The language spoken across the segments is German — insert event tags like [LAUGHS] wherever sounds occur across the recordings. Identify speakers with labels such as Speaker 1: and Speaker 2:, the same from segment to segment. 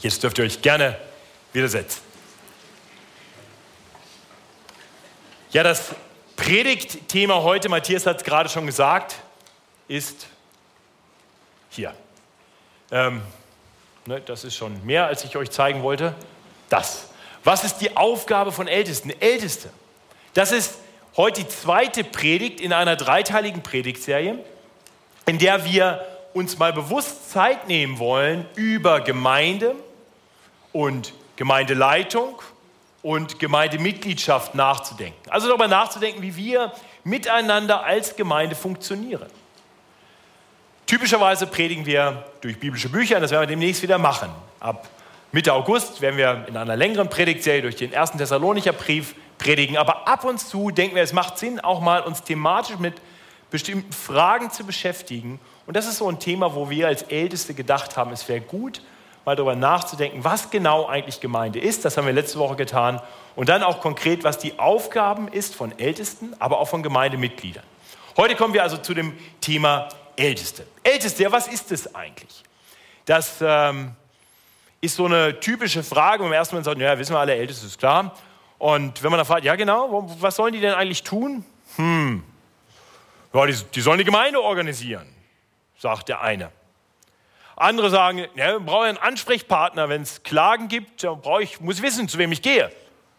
Speaker 1: Jetzt dürft ihr euch gerne wieder setzen. Ja, das Predigtthema heute, Matthias hat es gerade schon gesagt, ist hier. Ähm, ne, das ist schon mehr, als ich euch zeigen wollte. Das. Was ist die Aufgabe von Ältesten? Älteste. Das ist heute die zweite Predigt in einer dreiteiligen Predigtserie, in der wir uns mal bewusst Zeit nehmen wollen, über Gemeinde und Gemeindeleitung und Gemeindemitgliedschaft nachzudenken. Also darüber nachzudenken, wie wir miteinander als Gemeinde funktionieren. Typischerweise predigen wir durch biblische Bücher, das werden wir demnächst wieder machen. Ab Mitte August werden wir in einer längeren Predigtserie durch den ersten Thessalonicher Brief predigen. Aber ab und zu denken wir, es macht Sinn, auch mal uns thematisch mit bestimmten Fragen zu beschäftigen. Und das ist so ein Thema, wo wir als Älteste gedacht haben, es wäre gut, mal darüber nachzudenken, was genau eigentlich Gemeinde ist. Das haben wir letzte Woche getan. Und dann auch konkret, was die Aufgaben ist von Ältesten, aber auch von Gemeindemitgliedern. Heute kommen wir also zu dem Thema Älteste. Älteste, ja, was ist es eigentlich? Das ähm, ist so eine typische Frage. Im ersten Mal sagt, ja, wissen wir alle, Älteste ist klar. Und wenn man dann fragt, ja genau, was sollen die denn eigentlich tun? Hm, ja, die, die sollen die Gemeinde organisieren, sagt der eine. Andere sagen, ja, wir brauchen einen Ansprechpartner, wenn es Klagen gibt, dann brauche ich, muss ich wissen, zu wem ich gehe.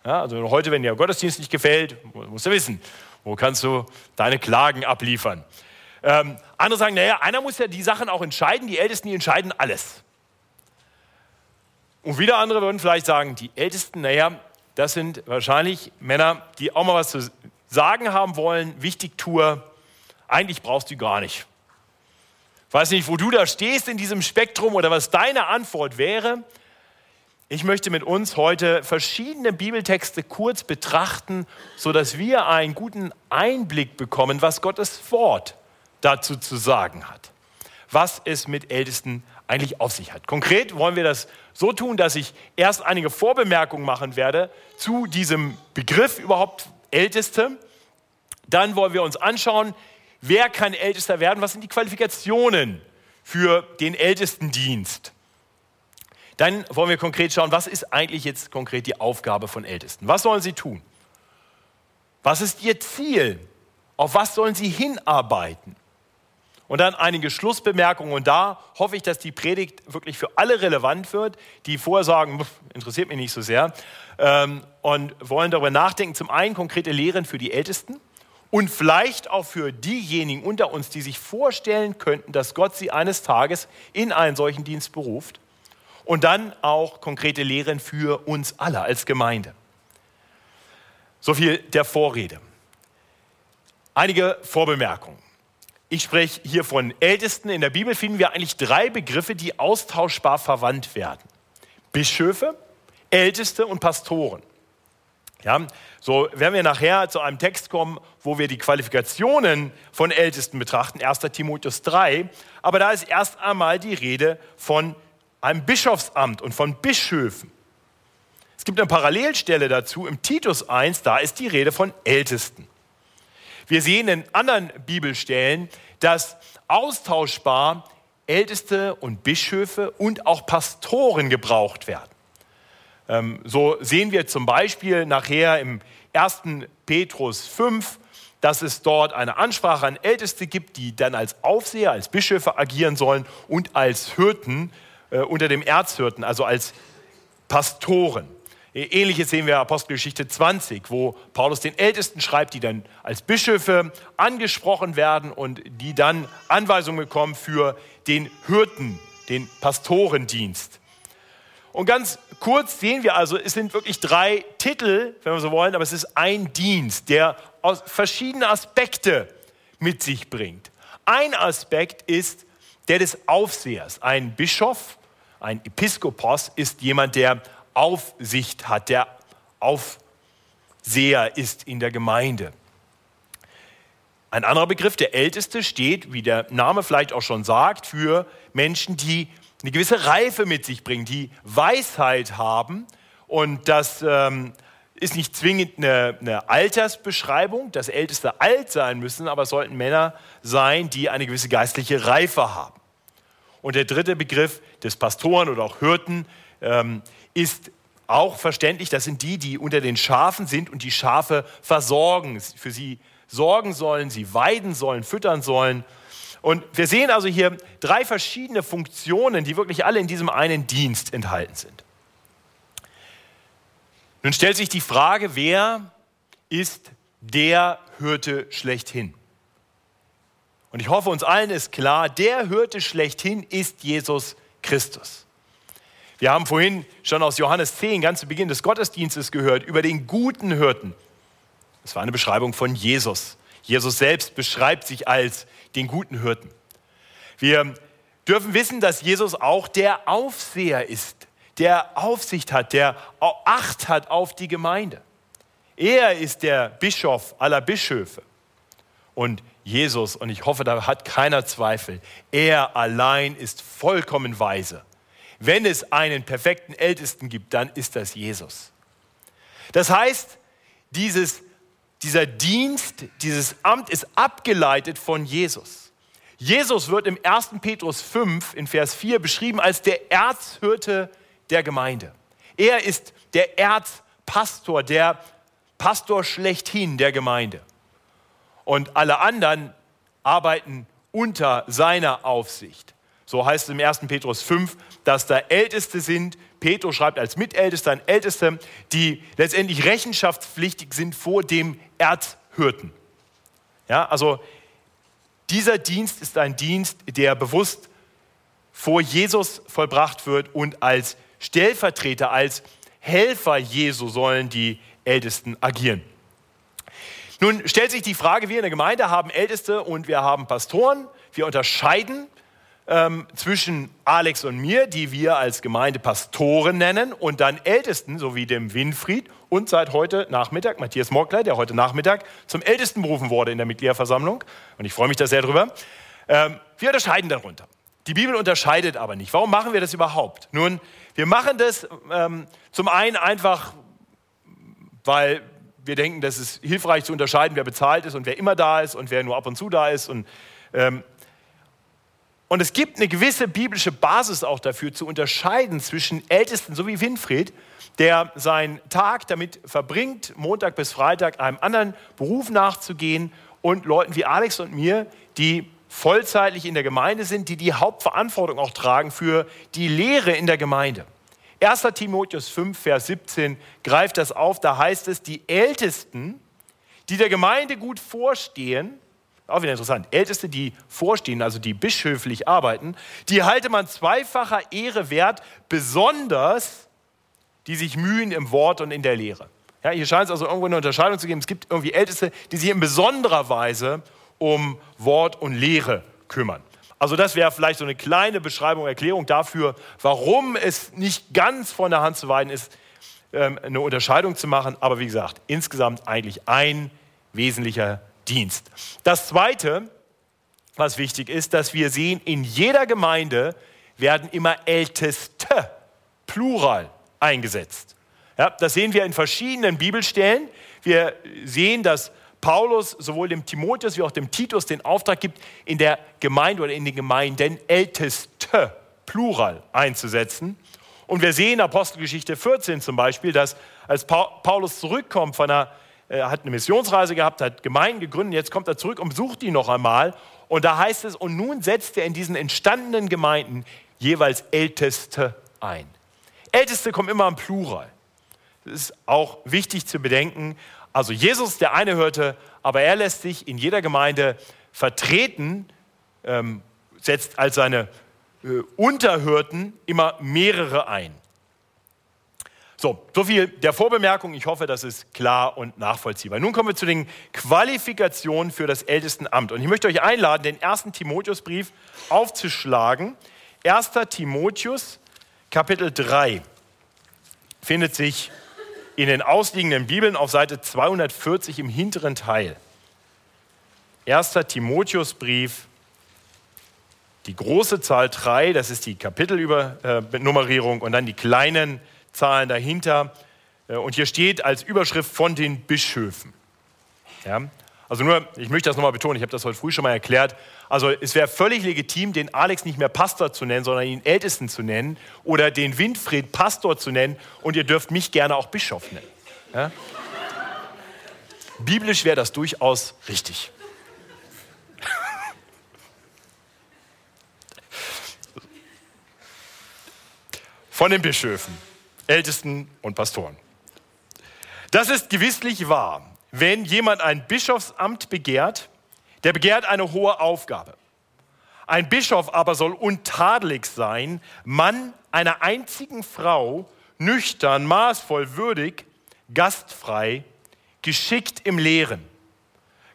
Speaker 1: Ja, also heute, wenn dir Gottesdienst nicht gefällt, musst du wissen, wo kannst du deine Klagen abliefern. Ähm, andere sagen, naja, einer muss ja die Sachen auch entscheiden, die Ältesten, die entscheiden alles. Und wieder andere würden vielleicht sagen, die Ältesten, naja, das sind wahrscheinlich Männer, die auch mal was zu sagen haben wollen, Wichtigtour, eigentlich brauchst du gar nicht. Ich weiß nicht, wo du da stehst in diesem Spektrum oder was deine Antwort wäre. Ich möchte mit uns heute verschiedene Bibeltexte kurz betrachten, sodass wir einen guten Einblick bekommen, was Gottes Wort dazu zu sagen hat. Was es mit Ältesten eigentlich auf sich hat. Konkret wollen wir das so tun, dass ich erst einige Vorbemerkungen machen werde zu diesem Begriff überhaupt Älteste. Dann wollen wir uns anschauen, wer kann Ältester werden, was sind die Qualifikationen für den Ältestendienst. Dann wollen wir konkret schauen, was ist eigentlich jetzt konkret die Aufgabe von Ältesten? Was sollen sie tun? Was ist ihr Ziel? Auf was sollen sie hinarbeiten? Und dann einige Schlussbemerkungen. Und da hoffe ich, dass die Predigt wirklich für alle relevant wird, die vorher sagen, interessiert mich nicht so sehr. Ähm, und wollen darüber nachdenken, zum einen konkrete Lehren für die Ältesten und vielleicht auch für diejenigen unter uns, die sich vorstellen könnten, dass Gott sie eines Tages in einen solchen Dienst beruft. Und dann auch konkrete Lehren für uns alle als Gemeinde. So viel der Vorrede. Einige Vorbemerkungen. Ich spreche hier von Ältesten. In der Bibel finden wir eigentlich drei Begriffe, die austauschbar verwandt werden. Bischöfe, Älteste und Pastoren. Ja, so werden wir nachher zu einem Text kommen, wo wir die Qualifikationen von Ältesten betrachten, 1. Timotheus 3. Aber da ist erst einmal die Rede von einem Bischofsamt und von Bischöfen. Es gibt eine Parallelstelle dazu im Titus 1, da ist die Rede von Ältesten. Wir sehen in anderen Bibelstellen, dass austauschbar Älteste und Bischöfe und auch Pastoren gebraucht werden. Ähm, so sehen wir zum Beispiel nachher im 1. Petrus 5, dass es dort eine Ansprache an Älteste gibt, die dann als Aufseher, als Bischöfe agieren sollen und als Hirten äh, unter dem Erzhirten, also als Pastoren. Ähnliches sehen wir in Apostelgeschichte 20, wo Paulus den Ältesten schreibt, die dann als Bischöfe angesprochen werden und die dann Anweisungen bekommen für den Hirten, den Pastorendienst. Und ganz kurz sehen wir also, es sind wirklich drei Titel, wenn wir so wollen, aber es ist ein Dienst, der aus verschiedene Aspekte mit sich bringt. Ein Aspekt ist der des Aufsehers. Ein Bischof, ein Episkopos ist jemand, der Aufsicht hat, der Aufseher ist in der Gemeinde. Ein anderer Begriff, der Älteste, steht, wie der Name vielleicht auch schon sagt, für Menschen, die eine gewisse Reife mit sich bringen, die Weisheit haben. Und das ähm, ist nicht zwingend eine, eine, Altersbeschreibung, dass Älteste alt sein müssen, aber es sollten Männer sein, die eine gewisse geistliche Reife haben. Und der dritte Begriff des Pastoren oder auch Hirten ähm, ist auch verständlich, das sind die, die unter den Schafen sind und die Schafe versorgen, für sie sorgen sollen, sie weiden sollen, füttern sollen. Und wir sehen also hier drei verschiedene Funktionen, die wirklich alle in diesem einen Dienst enthalten sind. Nun stellt sich die Frage, wer ist der Hirte schlechthin? Und ich hoffe, uns allen ist klar, der Hirte schlechthin ist Jesus Christus. Wir haben vorhin schon aus Johannes 10, ganz zu Beginn des Gottesdienstes gehört, über den guten Hirten. Das war eine Beschreibung von Jesus. Jesus selbst beschreibt sich als den guten Hirten. Wir dürfen wissen, dass Jesus auch der Aufseher ist, der Aufsicht hat, der Acht hat auf die Gemeinde. Er ist der Bischof aller Bischöfe. Und Jesus, und ich hoffe, da hat keiner Zweifel, er allein ist vollkommen weise. Wenn es einen perfekten Ältesten gibt, dann ist das Jesus. Das heißt, dieses, dieser Dienst, dieses Amt ist abgeleitet von Jesus. Jesus wird im 1. Petrus 5 in Vers 4 beschrieben als der Erzhirte der Gemeinde. Er ist der Erzpastor, der Pastor schlechthin der Gemeinde. Und alle anderen arbeiten unter seiner Aufsicht. So heißt es im 1. Petrus 5, dass da Älteste sind. Petrus schreibt als Mitältester an Älteste, die letztendlich rechenschaftspflichtig sind vor dem Erzhirten. Ja, also dieser Dienst ist ein Dienst, der bewusst vor Jesus vollbracht wird und als Stellvertreter, als Helfer Jesu sollen die Ältesten agieren. Nun stellt sich die Frage, wir in der Gemeinde haben Älteste und wir haben Pastoren. Wir unterscheiden ähm, zwischen Alex und mir, die wir als Gemeinde Pastoren nennen, und dann Ältesten, so wie dem Winfried und seit heute Nachmittag Matthias Morkler, der heute Nachmittag zum Ältesten berufen wurde in der Mitgliederversammlung. Und ich freue mich da sehr drüber. Ähm, wir unterscheiden darunter. Die Bibel unterscheidet aber nicht. Warum machen wir das überhaupt? Nun, wir machen das ähm, zum einen einfach, weil wir denken, das ist hilfreich zu unterscheiden, wer bezahlt ist und wer immer da ist und wer nur ab und zu da ist. Und, ähm, und es gibt eine gewisse biblische Basis auch dafür, zu unterscheiden zwischen Ältesten, so wie Winfried, der seinen Tag damit verbringt, Montag bis Freitag einem anderen Beruf nachzugehen, und Leuten wie Alex und mir, die vollzeitlich in der Gemeinde sind, die die Hauptverantwortung auch tragen für die Lehre in der Gemeinde. 1. Timotheus 5, Vers 17 greift das auf. Da heißt es, die Ältesten, die der Gemeinde gut vorstehen, auch wieder interessant, Älteste, die vorstehen, also die bischöflich arbeiten, die halte man zweifacher Ehre wert, besonders die sich mühen im Wort und in der Lehre. Ja, hier scheint es also irgendwo eine Unterscheidung zu geben. Es gibt irgendwie Älteste, die sich in besonderer Weise um Wort und Lehre kümmern. Also das wäre vielleicht so eine kleine Beschreibung, Erklärung dafür, warum es nicht ganz von der Hand zu weisen ist, ähm, eine Unterscheidung zu machen. Aber wie gesagt, insgesamt eigentlich ein wesentlicher Dienst. Das Zweite, was wichtig ist, dass wir sehen, in jeder Gemeinde werden immer Älteste, Plural, eingesetzt. Ja, das sehen wir in verschiedenen Bibelstellen. Wir sehen, dass Paulus sowohl dem Timotheus wie auch dem Titus den Auftrag gibt, in der Gemeinde oder in den Gemeinden Älteste, Plural, einzusetzen. Und wir sehen in Apostelgeschichte 14 zum Beispiel, dass als Paulus zurückkommt von einer, er hat eine Missionsreise gehabt, hat Gemeinden gegründet, jetzt kommt er zurück und besucht die noch einmal. Und da heißt es, und nun setzt er in diesen entstandenen Gemeinden jeweils Älteste ein. Älteste kommen immer im Plural. Das ist auch wichtig zu bedenken. Also Jesus, der eine hörte, aber er lässt sich in jeder Gemeinde vertreten, ähm, setzt als seine äh, Unterhirten immer mehrere ein. So, so viel der Vorbemerkung. Ich hoffe, das ist klar und nachvollziehbar. Nun kommen wir zu den Qualifikationen für das Ältestenamt. Und ich möchte euch einladen, den ersten Timotheusbrief aufzuschlagen. 1. Timotheus, Kapitel 3, findet sich in den ausliegenden Bibeln auf Seite 240 im hinteren Teil. 1. Timotheusbrief, die große Zahl 3, das ist die Kapitelnummerierung und dann die kleinen Zahlen dahinter. Äh, und hier steht als Überschrift von den Bischöfen. Ja? Also nur, ich möchte das nochmal betonen, ich habe das heute früh schon mal erklärt. Also es wäre völlig legitim, den Alex nicht mehr Pastor zu nennen, sondern ihn Ältesten zu nennen oder den Winfried Pastor zu nennen und ihr dürft mich gerne auch Bischof nennen. Ja? Biblisch wäre das durchaus richtig. Von den Bischöfen, Ältesten und Pastoren. Das ist gewisslich wahr. Wenn jemand ein Bischofsamt begehrt, der begehrt eine hohe Aufgabe. Ein Bischof aber soll untadelig sein, Mann einer einzigen Frau, nüchtern, maßvoll, würdig, gastfrei, geschickt im Lehren.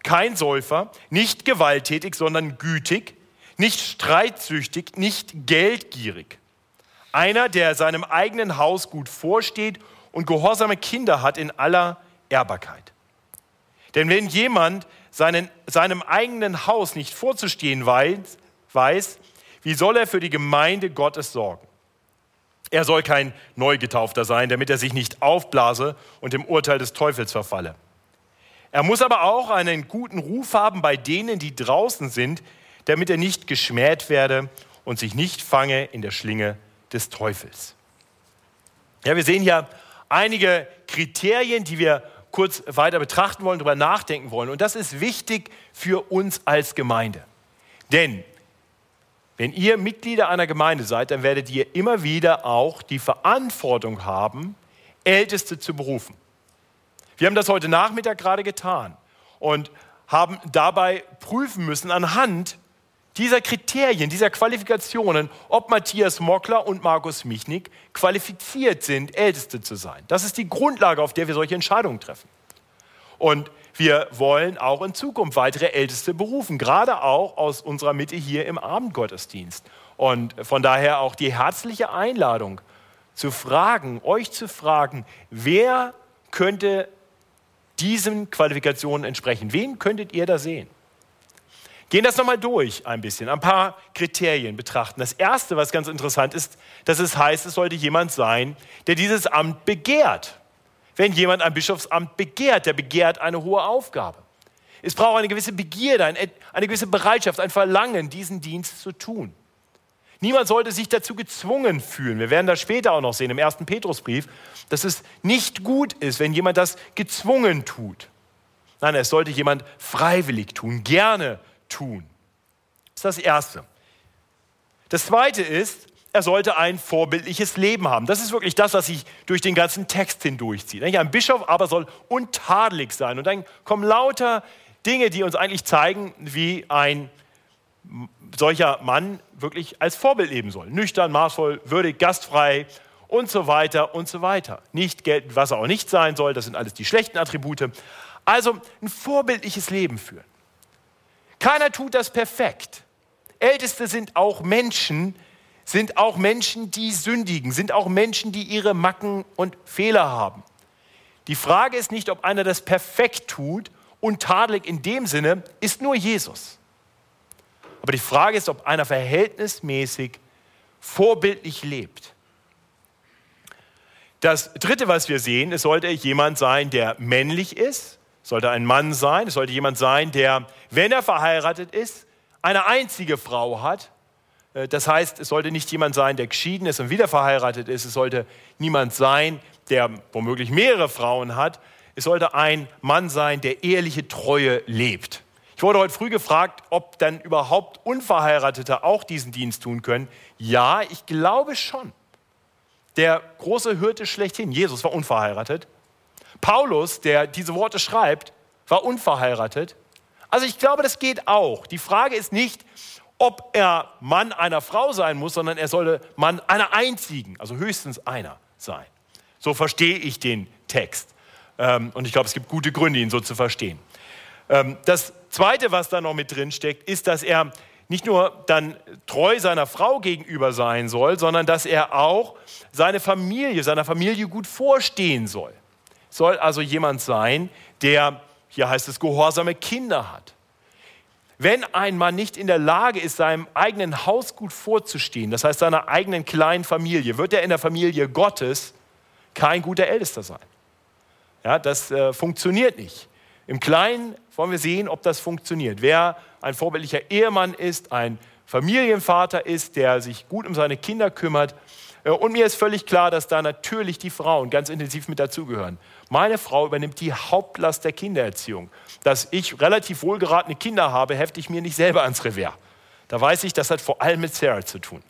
Speaker 1: Kein Säufer, nicht gewalttätig, sondern gütig, nicht streitsüchtig, nicht geldgierig. Einer, der seinem eigenen Haus gut vorsteht und gehorsame Kinder hat in aller Ehrbarkeit. Denn wenn jemand seinen, seinem eigenen Haus nicht vorzustehen weiß, weiß, wie soll er für die Gemeinde Gottes sorgen? Er soll kein Neugetaufter sein, damit er sich nicht aufblase und dem Urteil des Teufels verfalle. Er muss aber auch einen guten Ruf haben bei denen, die draußen sind, damit er nicht geschmäht werde und sich nicht fange in der Schlinge des Teufels. Ja, wir sehen hier einige Kriterien, die wir kurz weiter betrachten wollen, darüber nachdenken wollen. Und das ist wichtig für uns als Gemeinde. Denn wenn ihr Mitglieder einer Gemeinde seid, dann werdet ihr immer wieder auch die Verantwortung haben, Älteste zu berufen. Wir haben das heute Nachmittag gerade getan und haben dabei prüfen müssen anhand dieser Kriterien, dieser Qualifikationen, ob Matthias Mockler und Markus Michnik qualifiziert sind, Älteste zu sein. Das ist die Grundlage, auf der wir solche Entscheidungen treffen. Und wir wollen auch in Zukunft weitere Älteste berufen, gerade auch aus unserer Mitte hier im Abendgottesdienst. Und von daher auch die herzliche Einladung zu fragen, euch zu fragen, wer könnte diesen Qualifikationen entsprechen? Wen könntet ihr da sehen? Gehen das nochmal durch ein bisschen, ein paar Kriterien betrachten. Das erste, was ganz interessant ist, dass es heißt, es sollte jemand sein, der dieses Amt begehrt. Wenn jemand ein Bischofsamt begehrt, der begehrt eine hohe Aufgabe. Es braucht eine gewisse Begierde, eine gewisse Bereitschaft, ein Verlangen, diesen Dienst zu tun. Niemand sollte sich dazu gezwungen fühlen. Wir werden das später auch noch sehen im ersten Petrusbrief, dass es nicht gut ist, wenn jemand das gezwungen tut. Nein, es sollte jemand freiwillig tun, gerne tun. Das ist das Erste. Das Zweite ist, er sollte ein vorbildliches Leben haben. Das ist wirklich das, was sich durch den ganzen Text hindurchzieht. Ein Bischof aber soll untadelig sein. Und dann kommen lauter Dinge, die uns eigentlich zeigen, wie ein solcher Mann wirklich als Vorbild leben soll. Nüchtern, maßvoll, würdig, gastfrei und so weiter und so weiter. Nicht geltend, was er auch nicht sein soll, das sind alles die schlechten Attribute. Also ein vorbildliches Leben führen. Keiner tut das perfekt. Älteste sind auch Menschen, sind auch Menschen, die sündigen, sind auch Menschen, die ihre Macken und Fehler haben. Die Frage ist nicht, ob einer das perfekt tut und tadelig in dem Sinne ist nur Jesus. Aber die Frage ist, ob einer verhältnismäßig vorbildlich lebt. Das Dritte, was wir sehen, es sollte jemand sein, der männlich ist, sollte ein Mann sein, es sollte jemand sein, der, wenn er verheiratet ist, eine einzige Frau hat. Äh, das heißt, es sollte nicht jemand sein, der geschieden ist und wieder verheiratet ist. Es sollte niemand sein, der womöglich mehrere Frauen hat. Es sollte ein Mann sein, der ehrliche Treue lebt. Ich wurde heute früh gefragt, ob dann überhaupt Unverheiratete auch diesen Dienst tun können. Ja, ich glaube schon. Der große Hirte schlechthin, Jesus war unverheiratet. Paulus, der diese Worte schreibt, war unverheiratet. Also ich glaube, das geht auch. Die Frage ist nicht, ob er Mann einer Frau sein muss, sondern er sollte Mann einer einzigen, also höchstens einer sein. So verstehe ich den Text. Ähm, und ich glaube, es gibt gute Gründe, ihn so zu verstehen. Ähm, das Zweite, was da noch mit drin steckt, ist, dass er nicht nur dann treu seiner Frau gegenüber sein soll, sondern dass er auch seine Familie, seiner Familie gut vorstehen soll. Soll also jemand sein, der, hier heißt es, gehorsame Kinder hat. Wenn ein Mann nicht in der Lage ist, seinem eigenen Haus gut vorzustehen, das heißt seiner eigenen kleinen Familie, wird er in der Familie Gottes kein guter Ältester sein. Ja, das äh, funktioniert nicht. Im Kleinen wollen wir sehen, ob das funktioniert. Wer ein vorbildlicher Ehemann ist, ein Familienvater ist, der sich gut um seine Kinder kümmert. Äh, und mir ist völlig klar, dass da natürlich die Frauen ganz intensiv mit dazugehören. Meine Frau übernimmt die Hauptlast der Kindererziehung. Dass ich relativ wohlgeratene Kinder habe, hefte ich mir nicht selber ans Revers. Da weiß ich, das hat vor allem mit Sarah zu tun,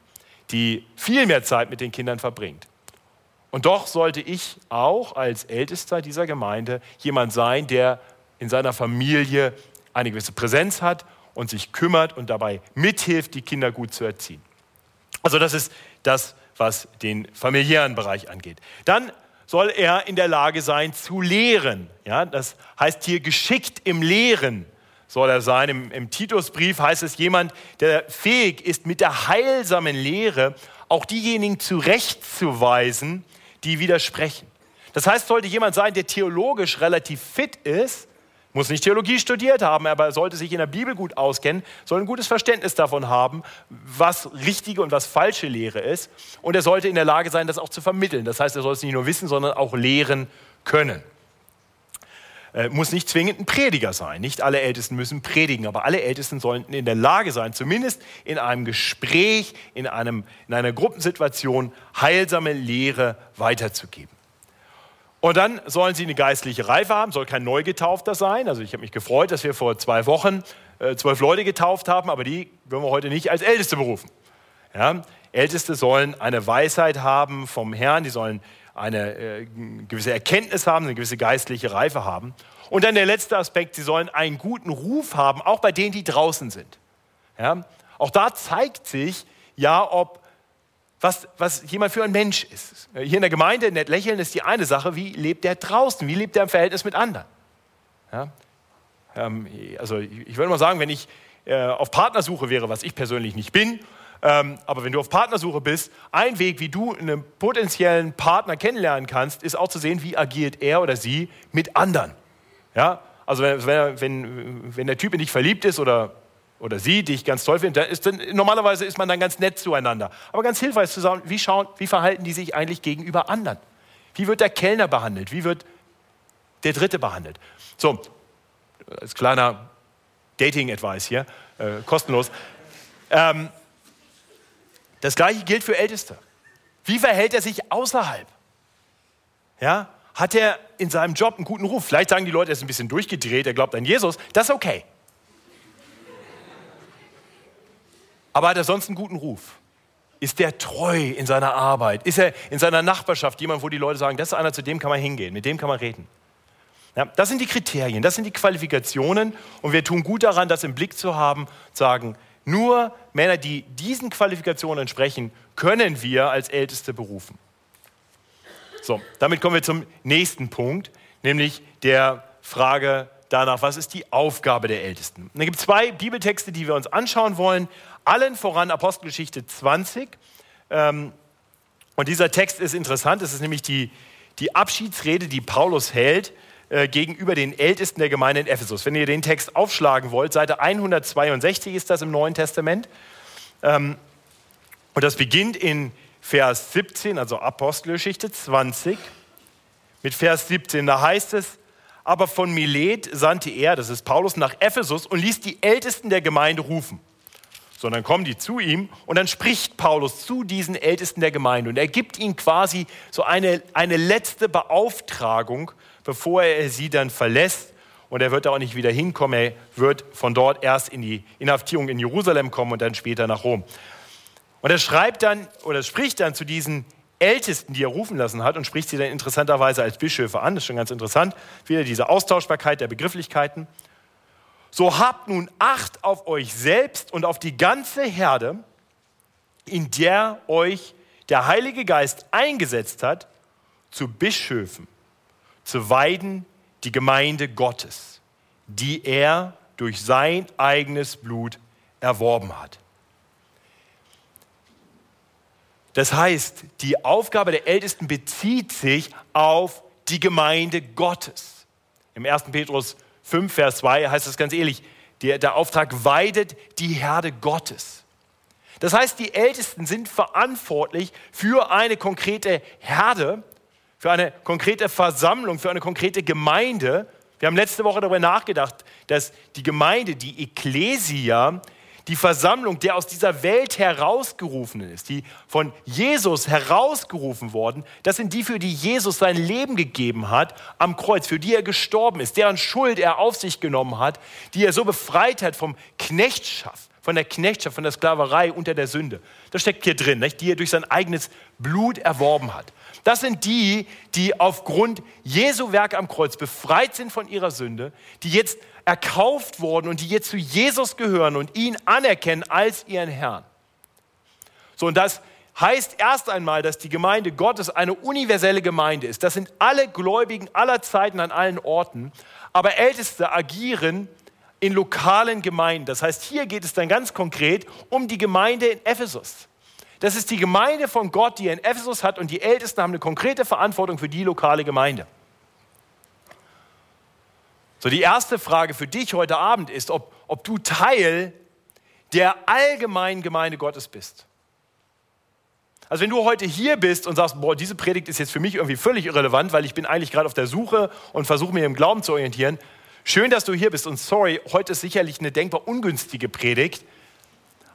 Speaker 1: die viel mehr Zeit mit den Kindern verbringt. Und doch sollte ich auch als Ältester dieser Gemeinde jemand sein, der in seiner Familie eine gewisse Präsenz hat und sich kümmert und dabei mithilft, die Kinder gut zu erziehen. Also das ist das, was den familiären Bereich angeht. Dann soll er in der Lage sein zu lehren. Ja, das heißt hier geschickt im Lehren soll er sein. Im, Im Titusbrief heißt es jemand, der fähig ist, mit der heilsamen Lehre auch diejenigen zurechtzuweisen, die widersprechen. Das heißt, sollte jemand sein, der theologisch relativ fit ist, muss nicht Theologie studiert haben, aber er sollte sich in der Bibel gut auskennen, soll ein gutes Verständnis davon haben, was richtige und was falsche Lehre ist. Und er sollte in der Lage sein, das auch zu vermitteln. Das heißt, er soll es nicht nur wissen, sondern auch lehren können. Äh, muss nicht zwingend ein Prediger sein. Nicht alle Ältesten müssen predigen, aber alle Ältesten sollten in der Lage sein, zumindest in einem Gespräch, in, einem, in einer Gruppensituation heilsame Lehre weiterzugeben. Und dann sollen sie eine geistliche Reife haben, soll kein Neugetaufter sein. Also ich habe mich gefreut, dass wir vor zwei Wochen äh, zwölf Leute getauft haben, aber die würden wir heute nicht als Älteste berufen. Ja? Älteste sollen eine Weisheit haben vom Herrn, die sollen eine äh, gewisse Erkenntnis haben, eine gewisse geistliche Reife haben. Und dann der letzte Aspekt, sie sollen einen guten Ruf haben, auch bei denen, die draußen sind. Ja? Auch da zeigt sich ja, ob was, was jemand für ein Mensch ist. Hier in der Gemeinde nett lächeln ist die eine Sache, wie lebt der draußen, wie lebt er im Verhältnis mit anderen. Ja? Ähm, also ich würde mal sagen, wenn ich äh, auf Partnersuche wäre, was ich persönlich nicht bin, ähm, aber wenn du auf Partnersuche bist, ein Weg, wie du einen potenziellen Partner kennenlernen kannst, ist auch zu sehen, wie agiert er oder sie mit anderen. Ja? Also wenn, wenn, wenn der Typ in dich verliebt ist oder, oder sie dich ganz toll findet, dann ist dann, normalerweise ist man dann ganz nett zueinander. Aber ganz hilfreich zu sagen, wie, schauen, wie verhalten die sich eigentlich gegenüber anderen? Wie wird der Kellner behandelt? Wie wird der Dritte behandelt? So, als kleiner Dating-Advice hier, äh, kostenlos. Ähm, das gleiche gilt für Älteste. Wie verhält er sich außerhalb? Ja? Hat er in seinem Job einen guten Ruf? Vielleicht sagen die Leute, er ist ein bisschen durchgedreht, er glaubt an Jesus. Das ist okay. Aber hat er sonst einen guten Ruf? Ist der treu in seiner Arbeit? Ist er in seiner Nachbarschaft jemand, wo die Leute sagen, das ist einer, zu dem kann man hingehen, mit dem kann man reden? Ja, das sind die Kriterien, das sind die Qualifikationen und wir tun gut daran, das im Blick zu haben, zu sagen, nur Männer, die diesen Qualifikationen entsprechen, können wir als Älteste berufen. So, damit kommen wir zum nächsten Punkt, nämlich der Frage danach, was ist die Aufgabe der Ältesten? Und da gibt es zwei Bibeltexte, die wir uns anschauen wollen. Allen voran Apostelgeschichte 20. Ähm, und dieser Text ist interessant. Es ist nämlich die, die Abschiedsrede, die Paulus hält äh, gegenüber den Ältesten der Gemeinde in Ephesus. Wenn ihr den Text aufschlagen wollt, Seite 162 ist das im Neuen Testament. Ähm, und das beginnt in Vers 17, also Apostelgeschichte 20, mit Vers 17. Da heißt es, aber von Milet sandte er, das ist Paulus, nach Ephesus und ließ die Ältesten der Gemeinde rufen. So, dann kommen die zu ihm und dann spricht Paulus zu diesen Ältesten der Gemeinde und er gibt ihnen quasi so eine, eine letzte Beauftragung, bevor er sie dann verlässt. Und er wird da auch nicht wieder hinkommen. Er wird von dort erst in die Inhaftierung in Jerusalem kommen und dann später nach Rom. Und er schreibt dann oder spricht dann zu diesen Ältesten, die er rufen lassen hat, und spricht sie dann interessanterweise als Bischöfe an. Das ist schon ganz interessant. Wieder diese Austauschbarkeit der Begrifflichkeiten. So habt nun Acht auf euch selbst und auf die ganze Herde, in der euch der Heilige Geist eingesetzt hat, zu Bischöfen zu weiden die Gemeinde Gottes, die er durch sein eigenes Blut erworben hat. Das heißt, die Aufgabe der Ältesten bezieht sich auf die Gemeinde Gottes. Im 1. Petrus 5, Vers 2 heißt es ganz ehrlich, der, der Auftrag weidet die Herde Gottes. Das heißt, die Ältesten sind verantwortlich für eine konkrete Herde, für eine konkrete Versammlung, für eine konkrete Gemeinde, Wir haben letzte Woche darüber nachgedacht, dass die Gemeinde, die Ekklesia, die Versammlung der aus dieser Welt herausgerufenen ist, die von Jesus herausgerufen worden, das sind die, für die Jesus sein Leben gegeben hat am Kreuz, für die er gestorben ist, deren Schuld er auf sich genommen hat, die er so befreit hat vom Knechtschaft, von der Knechtschaft, von der Sklaverei unter der Sünde. Das steckt hier drin, nicht? die er durch sein eigenes Blut erworben hat. Das sind die, die aufgrund Jesu Werk am Kreuz befreit sind von ihrer Sünde, die jetzt erkauft wurden und die jetzt zu Jesus gehören und ihn anerkennen als ihren Herrn. So, und das heißt erst einmal, dass die Gemeinde Gottes eine universelle Gemeinde ist. Das sind alle Gläubigen aller Zeiten an allen Orten. Aber Älteste agieren in lokalen Gemeinden. Das heißt, hier geht es dann ganz konkret um die Gemeinde in Ephesus. Das ist die Gemeinde von Gott, die er in Ephesus hat und die Ältesten haben eine konkrete Verantwortung für die lokale Gemeinde. So, die erste Frage für dich heute Abend ist, ob, ob du Teil der allgemeinen Gemeinde Gottes bist. Also wenn du heute hier bist und sagst, boah, diese Predigt ist jetzt für mich irgendwie völlig irrelevant, weil ich bin eigentlich gerade auf der Suche und versuche mir im Glauben zu orientieren. Schön, dass du hier bist und sorry, heute ist sicherlich eine denkbar ungünstige Predigt,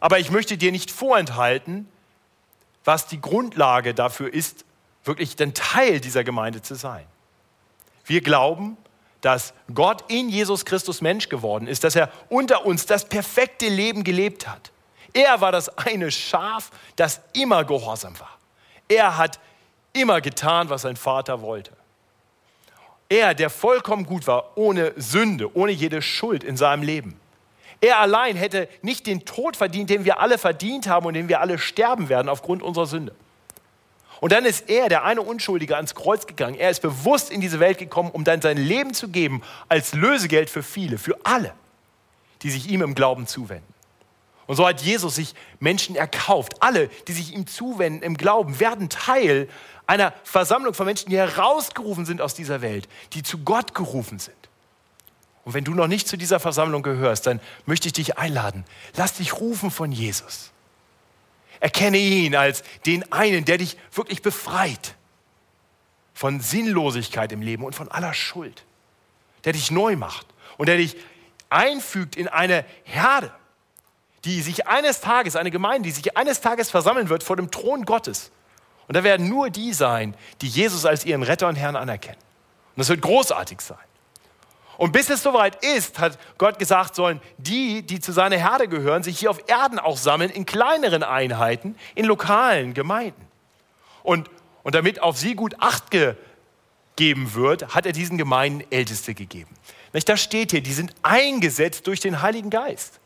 Speaker 1: aber ich möchte dir nicht vorenthalten, was die Grundlage dafür ist, wirklich ein Teil dieser Gemeinde zu sein. Wir glauben, dass Gott in Jesus Christus Mensch geworden ist, dass er unter uns das perfekte Leben gelebt hat. Er war das eine Schaf, das immer gehorsam war. Er hat immer getan, was sein Vater wollte. Er, der vollkommen gut war, ohne Sünde, ohne jede Schuld in seinem Leben. Er allein hätte nicht den Tod verdient, den wir alle verdient haben und den wir alle sterben werden aufgrund unserer Sünde. Und dann ist er, der eine Unschuldige, ans Kreuz gegangen. Er ist bewusst in diese Welt gekommen, um dann sein Leben zu geben als Lösegeld für viele, für alle, die sich ihm im Glauben zuwenden. Und so hat Jesus sich Menschen erkauft. Alle, die sich ihm zuwenden im Glauben, werden Teil einer Versammlung von Menschen, die herausgerufen sind aus dieser Welt, die zu Gott gerufen sind. Und wenn du noch nicht zu dieser Versammlung gehörst, dann möchte ich dich einladen. Lass dich rufen von Jesus. Erkenne ihn als den einen, der dich wirklich befreit von Sinnlosigkeit im Leben und von aller Schuld. Der dich neu macht und der dich einfügt in eine Herde, die sich eines Tages, eine Gemeinde, die sich eines Tages versammeln wird vor dem Thron Gottes. Und da werden nur die sein, die Jesus als ihren Retter und Herrn anerkennen. Und das wird großartig sein. Und bis es soweit ist, hat Gott gesagt, sollen die, die zu seiner Herde gehören, sich hier auf Erden auch sammeln, in kleineren Einheiten, in lokalen Gemeinden. Und, und damit auf sie gut Acht gegeben wird, hat er diesen Gemeinden Älteste gegeben. Da steht hier, die sind eingesetzt durch den Heiligen Geist.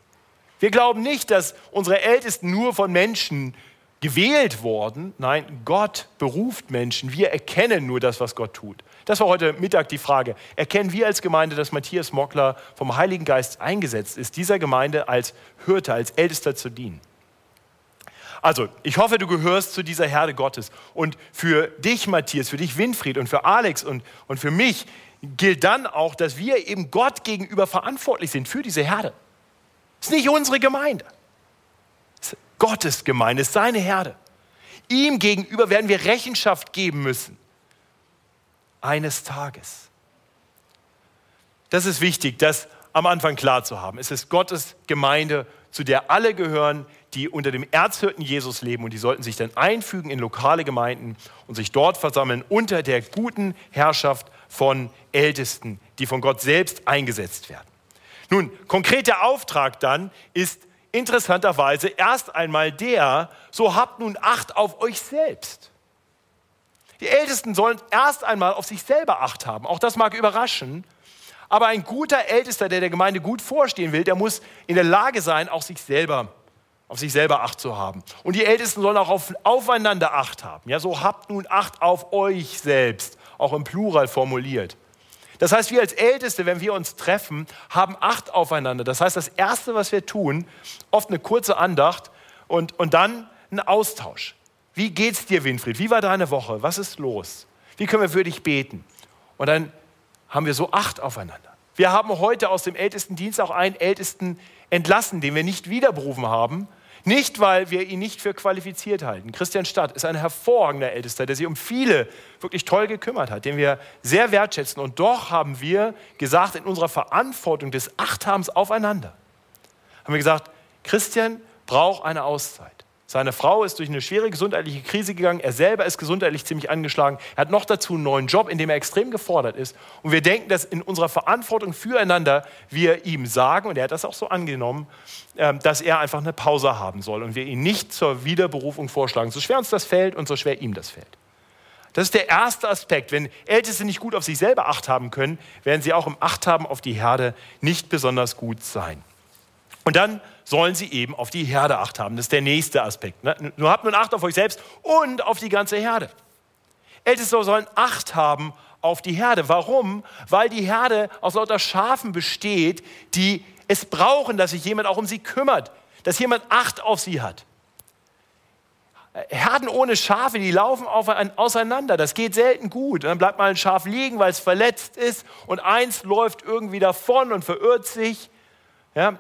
Speaker 1: Wir glauben nicht, dass unsere Ältesten nur von Menschen gewählt worden. Nein, Gott beruft Menschen. Wir erkennen nur das, was Gott tut. Das war heute Mittag die Frage. Erkennen wir als Gemeinde, dass Matthias Mockler vom Heiligen Geist eingesetzt ist, dieser Gemeinde als Hürte, als Ältester zu dienen? Also, ich hoffe, du gehörst zu dieser Herde Gottes. Und für dich, Matthias, für dich, Winfried und für Alex und, und für mich gilt dann auch, dass wir eben Gott gegenüber verantwortlich sind für diese Herde. Es ist nicht unsere Gemeinde. Es ist Gottes Gemeinde, es ist seine Herde. Ihm gegenüber werden wir Rechenschaft geben müssen eines Tages. Das ist wichtig, das am Anfang klar zu haben. Es ist Gottes Gemeinde, zu der alle gehören, die unter dem Erzhirten Jesus leben und die sollten sich dann einfügen in lokale Gemeinden und sich dort versammeln unter der guten Herrschaft von Ältesten, die von Gott selbst eingesetzt werden. Nun, konkreter Auftrag dann ist interessanterweise erst einmal der, so habt nun Acht auf euch selbst. Die Ältesten sollen erst einmal auf sich selber Acht haben. Auch das mag überraschen. Aber ein guter Ältester, der der Gemeinde gut vorstehen will, der muss in der Lage sein, auch sich selber, auf sich selber Acht zu haben. Und die Ältesten sollen auch auf, aufeinander Acht haben. Ja, so habt nun Acht auf euch selbst, auch im Plural formuliert. Das heißt, wir als Älteste, wenn wir uns treffen, haben Acht aufeinander. Das heißt, das Erste, was wir tun, oft eine kurze Andacht und, und dann ein Austausch. Wie geht's dir, Winfried? Wie war deine Woche? Was ist los? Wie können wir für dich beten? Und dann haben wir so Acht aufeinander. Wir haben heute aus dem Ältestendienst auch einen Ältesten entlassen, den wir nicht wiederberufen haben, Nicht, weil wir ihn nicht für qualifiziert halten. Christian Stadt ist ein hervorragender Ältester, der sich um viele wirklich toll gekümmert hat, den wir sehr wertschätzen. Und doch haben wir gesagt, in unserer Verantwortung des Achthabens aufeinander, haben wir gesagt, Christian braucht eine Auszeit. Seine Frau ist durch eine schwere gesundheitliche Krise gegangen. Er selber ist gesundheitlich ziemlich angeschlagen. Er hat noch dazu einen neuen Job, in dem er extrem gefordert ist. Und wir denken, dass in unserer Verantwortung füreinander wir ihm sagen, und er hat das auch so angenommen, ähm, dass er einfach eine Pause haben soll und wir ihn nicht zur Wiederberufung vorschlagen. So schwer uns das fällt und so schwer ihm das fällt. Das ist der erste Aspekt. Wenn Älteste nicht gut auf sich selber Acht haben können, werden sie auch im Acht haben auf die Herde nicht besonders gut sein. Und dann sollen sie eben auf die Herde Acht haben. Das ist der nächste Aspekt. Ne? Nur habt nun Acht auf euch selbst und auf die ganze Herde. Älteste sollen Acht haben auf die Herde. Warum? Weil die Herde aus lauter Schafen besteht, die es brauchen, dass sich jemand auch um sie kümmert, dass jemand Acht auf sie hat. Herden ohne Schafe, die laufen auseinander. Das geht selten gut. dann bleibt mal ein Schaf liegen, weil es verletzt ist und eins läuft irgendwie davon und verirrt sich. Ja,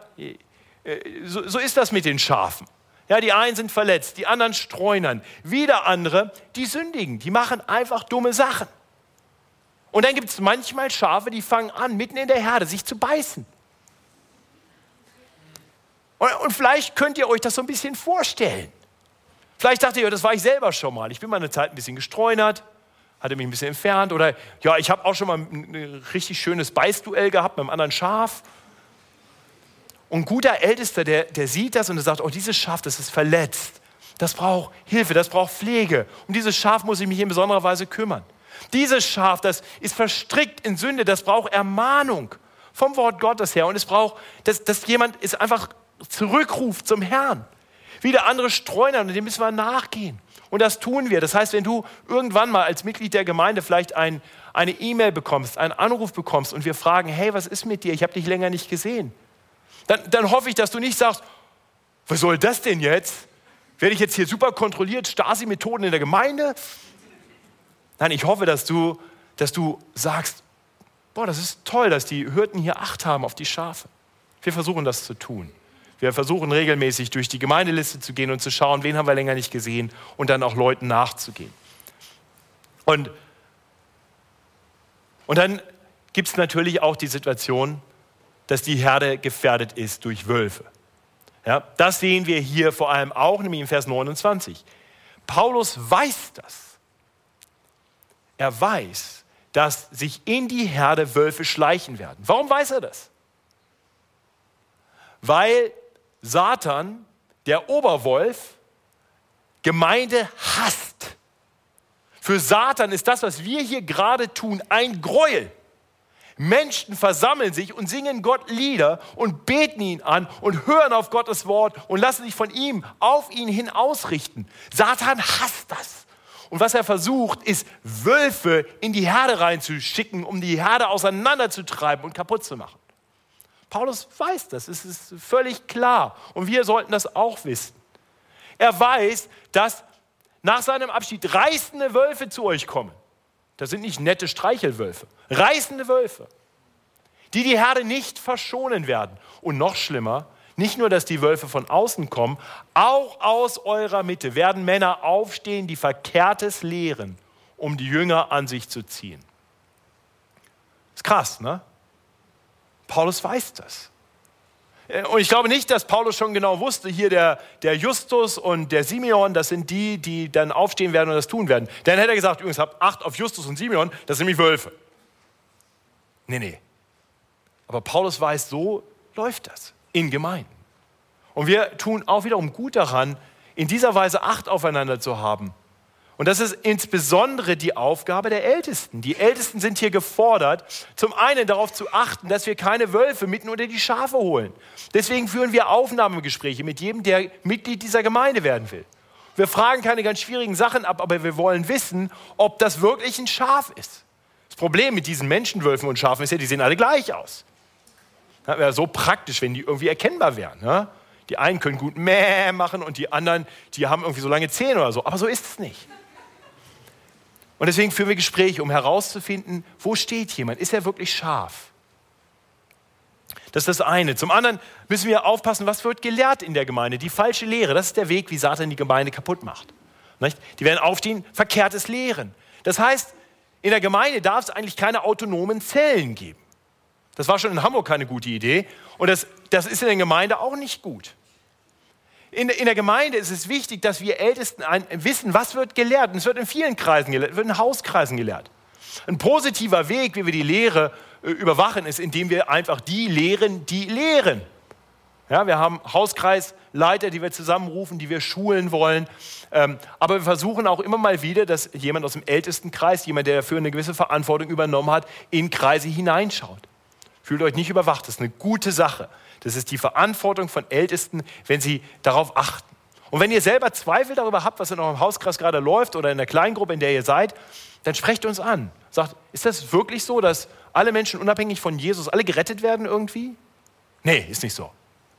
Speaker 1: so, so ist das mit den Schafen. Ja, die einen sind verletzt, die anderen streunern. Wieder andere, die sündigen, die machen einfach dumme Sachen. Und dann gibt es manchmal Schafe, die fangen an, mitten in der Herde sich zu beißen. Und, und vielleicht könnt ihr euch das so ein bisschen vorstellen. Vielleicht dachte ihr, das war ich selber schon mal. Ich bin mal eine Zeit ein bisschen gestreunert, hatte mich ein bisschen entfernt. Oder ja, ich habe auch schon mal ein richtig schönes Beißduell gehabt mit einem anderen Schaf. Und ein guter Ältester, der, der sieht das und der sagt, oh, dieses Schaf, das ist verletzt. Das braucht Hilfe, das braucht Pflege. Um dieses Schaf muss ich mich in besonderer Weise kümmern. Dieses Schaf, das ist verstrickt in Sünde, das braucht Ermahnung vom Wort Gottes her. Und es braucht, dass, dass jemand es einfach zurückruft zum Herrn. Wieder andere streunern und dem müssen wir nachgehen. Und das tun wir. Das heißt, wenn du irgendwann mal als Mitglied der Gemeinde vielleicht ein, eine E-Mail bekommst, einen Anruf bekommst und wir fragen, hey, was ist mit dir? Ich habe dich länger nicht gesehen dann, dann hoffe ich, dass du nicht sagst, was soll das denn jetzt? Werde ich jetzt hier super kontrolliert, Stasi-Methoden in der Gemeinde? Nein, ich hoffe, dass du, dass du sagst, boah, das ist toll, dass die Hirten hier Acht haben auf die Schafe. Wir versuchen das zu tun. Wir versuchen regelmäßig durch die Gemeindeliste zu gehen und zu schauen, wen haben wir länger nicht gesehen und dann auch Leuten nachzugehen. Und, und dann gibt es natürlich auch die Situation, dass die Herde gefährdet ist durch Wölfe. Ja, das sehen wir hier vor allem auch, nämlich im Vers 29. Paulus weiß das. Er weiß, dass sich in die Herde Wölfe schleichen werden. Warum weiß er das? Weil Satan, der Oberwolf, Gemeinde hasst. Für Satan ist das, was wir hier gerade tun, ein Gräuel. Menschen versammeln sich und singen Gott Lieder und beten ihn an und hören auf Gottes Wort und lassen sich von ihm auf ihn hin ausrichten. Satan hasst das. Und was er versucht, ist Wölfe in die Herde reinzuschicken, um die Herde auseinanderzutreiben und kaputt zu machen. Paulus weiß das, es ist völlig klar. Und wir sollten das auch wissen. Er weiß, dass nach seinem Abschied reißende Wölfe zu euch kommen. Das sind nicht nette Streichelwölfe, reißende Wölfe, die die Herde nicht verschonen werden. Und noch schlimmer, nicht nur, dass die Wölfe von außen kommen, auch aus eurer Mitte werden Männer aufstehen, die Verkehrtes lehren, um die Jünger an sich zu ziehen. Ist krass, ne? Paulus weiß das. Äh, und ich glaube nicht, dass Paulus schon genau wusste, hier der, der Justus und der Simeon, das sind die, die dann aufstehen werden und das tun werden. Dann hätte er gesagt, übrigens, habt Acht auf Justus und Simeon, das sind nämlich Wölfe. Nee, nee. Aber Paulus weiß, so läuft das in Gemeinden. Und wir tun auch wiederum gut daran, in dieser Weise Acht aufeinander zu haben und das ist insbesondere die Aufgabe der Ältesten. Die Ältesten sind hier gefordert, zum einen darauf zu achten, dass wir keine Wölfe mitten unter die Schafe holen. Deswegen führen wir Aufnahmegespräche mit jedem, der Mitglied dieser Gemeinde werden will. Wir fragen keine ganz schwierigen Sachen ab, aber wir wollen wissen, ob das wirklich ein Schaf ist. Das Problem mit diesen Menschenwölfen und Schafen ist ja, die sehen alle gleich aus. Das wäre so praktisch, wenn die irgendwie erkennbar wären. Ne? Die einen können gut Mäh machen und die anderen, die haben irgendwie so lange Zähne oder so. Aber so ist es nicht. Und deswegen führen wir Gespräche, um herauszufinden, wo steht jemand? Ist er wirklich scharf? Das ist das eine. Zum anderen müssen wir aufpassen, was wird gelehrt in der Gemeinde. Die falsche Lehre, das ist der Weg, wie Satan die Gemeinde kaputt macht. Nicht? Die werden aufstehen, verkehrtes Lehren. Das heißt, in der Gemeinde darf es eigentlich keine autonomen Zellen geben. Das war schon in Hamburg keine gute Idee und das, das ist in der Gemeinde auch nicht gut. In, in der Gemeinde ist es wichtig, dass wir Ältesten ein, wissen, was wird gelehrt. Und es wird in vielen Kreisen gelehrt, wird in Hauskreisen gelehrt. Ein positiver Weg, wie wir die Lehre äh, überwachen, ist, indem wir einfach die lehren, die lehren. Ja, wir haben Hauskreisleiter, die wir zusammenrufen, die wir schulen wollen. Ähm, aber wir versuchen auch immer mal wieder, dass jemand aus dem ältesten Kreis, jemand, der dafür eine gewisse Verantwortung übernommen hat, in Kreise hineinschaut. Fühlt euch nicht überwacht, das ist eine gute Sache. Das ist die Verantwortung von Ältesten, wenn sie darauf achten. Und wenn ihr selber Zweifel darüber habt, was in eurem Hauskreis gerade läuft oder in der Kleingruppe, in der ihr seid, dann sprecht uns an. Sagt, ist das wirklich so, dass alle Menschen unabhängig von Jesus alle gerettet werden irgendwie? Nee, ist nicht so.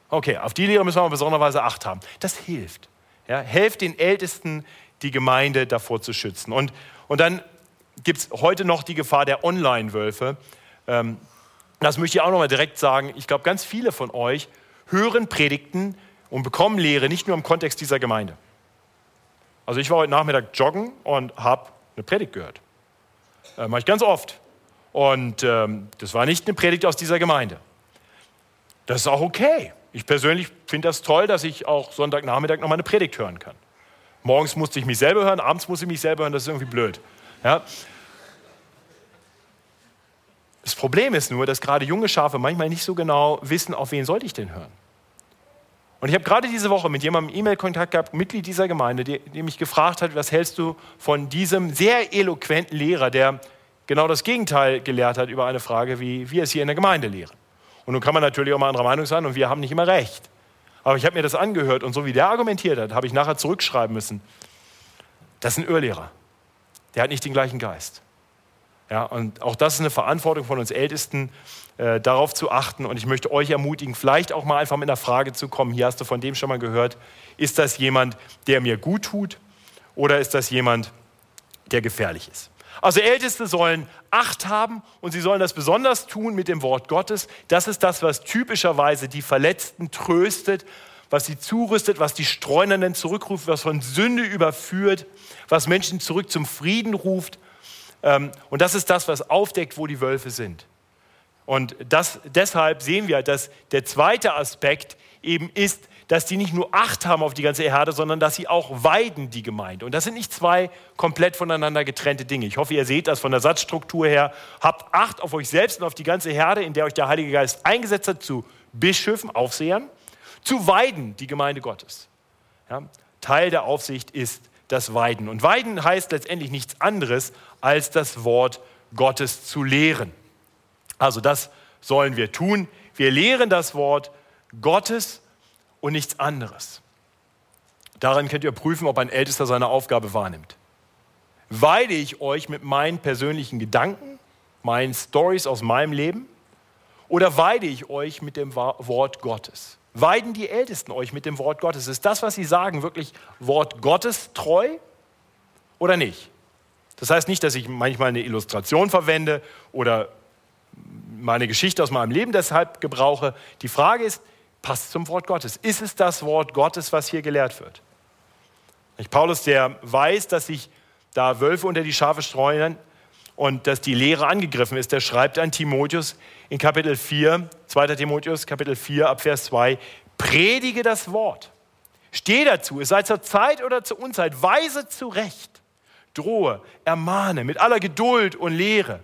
Speaker 1: Okay, auf die Lehre müssen wir besonderweise Acht haben. Das hilft. Ja, helft den Ältesten, die Gemeinde davor zu schützen. Und, und dann gibt es heute noch die Gefahr der Online-Wölfe. Ähm, das möchte ich auch noch mal direkt sagen. Ich glaube, ganz viele von euch hören Predigten und bekommen Lehre nicht nur im Kontext dieser Gemeinde. Also ich war heute Nachmittag joggen und habe eine Predigt gehört. Äh, Mache ich ganz oft. Und ähm, das war nicht eine Predigt aus dieser Gemeinde. Das ist auch okay. Ich persönlich finde das toll, dass ich auch Sonntagnachmittag noch mal eine Predigt hören kann. Morgens musste ich mich selber hören, abends musste ich mich selber hören, das ist irgendwie blöd. Ja? Das Problem ist nur, dass gerade junge Schafe manchmal nicht so genau wissen, auf wen sollte ich denn hören. Und ich habe gerade diese Woche mit jemandem E-Mail-Kontakt gehabt, Mitglied dieser Gemeinde, der, der mich gefragt hat, was hältst du von diesem sehr eloquenten Lehrer, der genau das Gegenteil gelehrt hat über eine Frage, wie wir es hier in der Gemeinde lehren. Und nun kann man natürlich auch mal anderer Meinung sein und wir haben nicht immer recht. Aber ich habe mir das angehört und so wie der argumentiert hat, habe ich nachher zurückschreiben müssen. Das ist ein Irrlehrer. Der hat nicht den gleichen Geist. Ja, und auch das ist eine Verantwortung von uns Ältesten, äh, darauf zu achten. Und ich möchte euch ermutigen, vielleicht auch mal einfach mit einer Frage zu kommen. Hier hast du von dem schon mal gehört. Ist das jemand, der mir gut tut? Oder ist das jemand, der gefährlich ist? Also Älteste sollen Acht haben und sie sollen das besonders tun mit dem Wort Gottes. Das ist das, was typischerweise die Verletzten tröstet, was sie zurüstet, was die Streunenden zurückruft, was von Sünde überführt, was Menschen zurück zum Frieden ruft. Ähm, und das ist das, was aufdeckt, wo die Wölfe sind. Und das, deshalb sehen wir, dass der zweite Aspekt eben ist, dass die nicht nur Acht haben auf die ganze Herde, sondern dass sie auch weiden die Gemeinde. Und das sind nicht zwei komplett voneinander getrennte Dinge. Ich hoffe, ihr seht das von der Satzstruktur her. Habt Acht auf euch selbst und auf die ganze Herde, in der euch der Heilige Geist eingesetzt hat, zu Bischöfen, Aufsehern, zu weiden die Gemeinde Gottes. Ja? Teil der Aufsicht ist das Weiden. Und Weiden heißt letztendlich nichts anderes, als das Wort Gottes zu lehren. Also das sollen wir tun. Wir lehren das Wort Gottes und nichts anderes. Daran könnt ihr prüfen, ob ein Ältester seine Aufgabe wahrnimmt. Weide ich euch mit meinen persönlichen Gedanken, meinen Stories aus meinem Leben oder weide ich euch mit dem Wort Gottes? Weiden die Ältesten euch mit dem Wort Gottes? Ist das, was sie sagen, wirklich Wort Gottes treu oder nicht? Das heißt nicht, dass ich manchmal eine Illustration verwende oder meine Geschichte aus meinem Leben deshalb gebrauche. Die Frage ist, passt zum Wort Gottes. Ist es das Wort Gottes, was hier gelehrt wird? Paulus, der weiß, dass sich da Wölfe unter die Schafe streuen und dass die Lehre angegriffen ist, der schreibt an Timotheus in Kapitel 4, 2. Timotheus, Kapitel 4, ab Vers 2, predige das Wort. Steh dazu, es sei zur Zeit oder zur Unzeit, weise zurecht, drohe, ermahne mit aller Geduld und Lehre.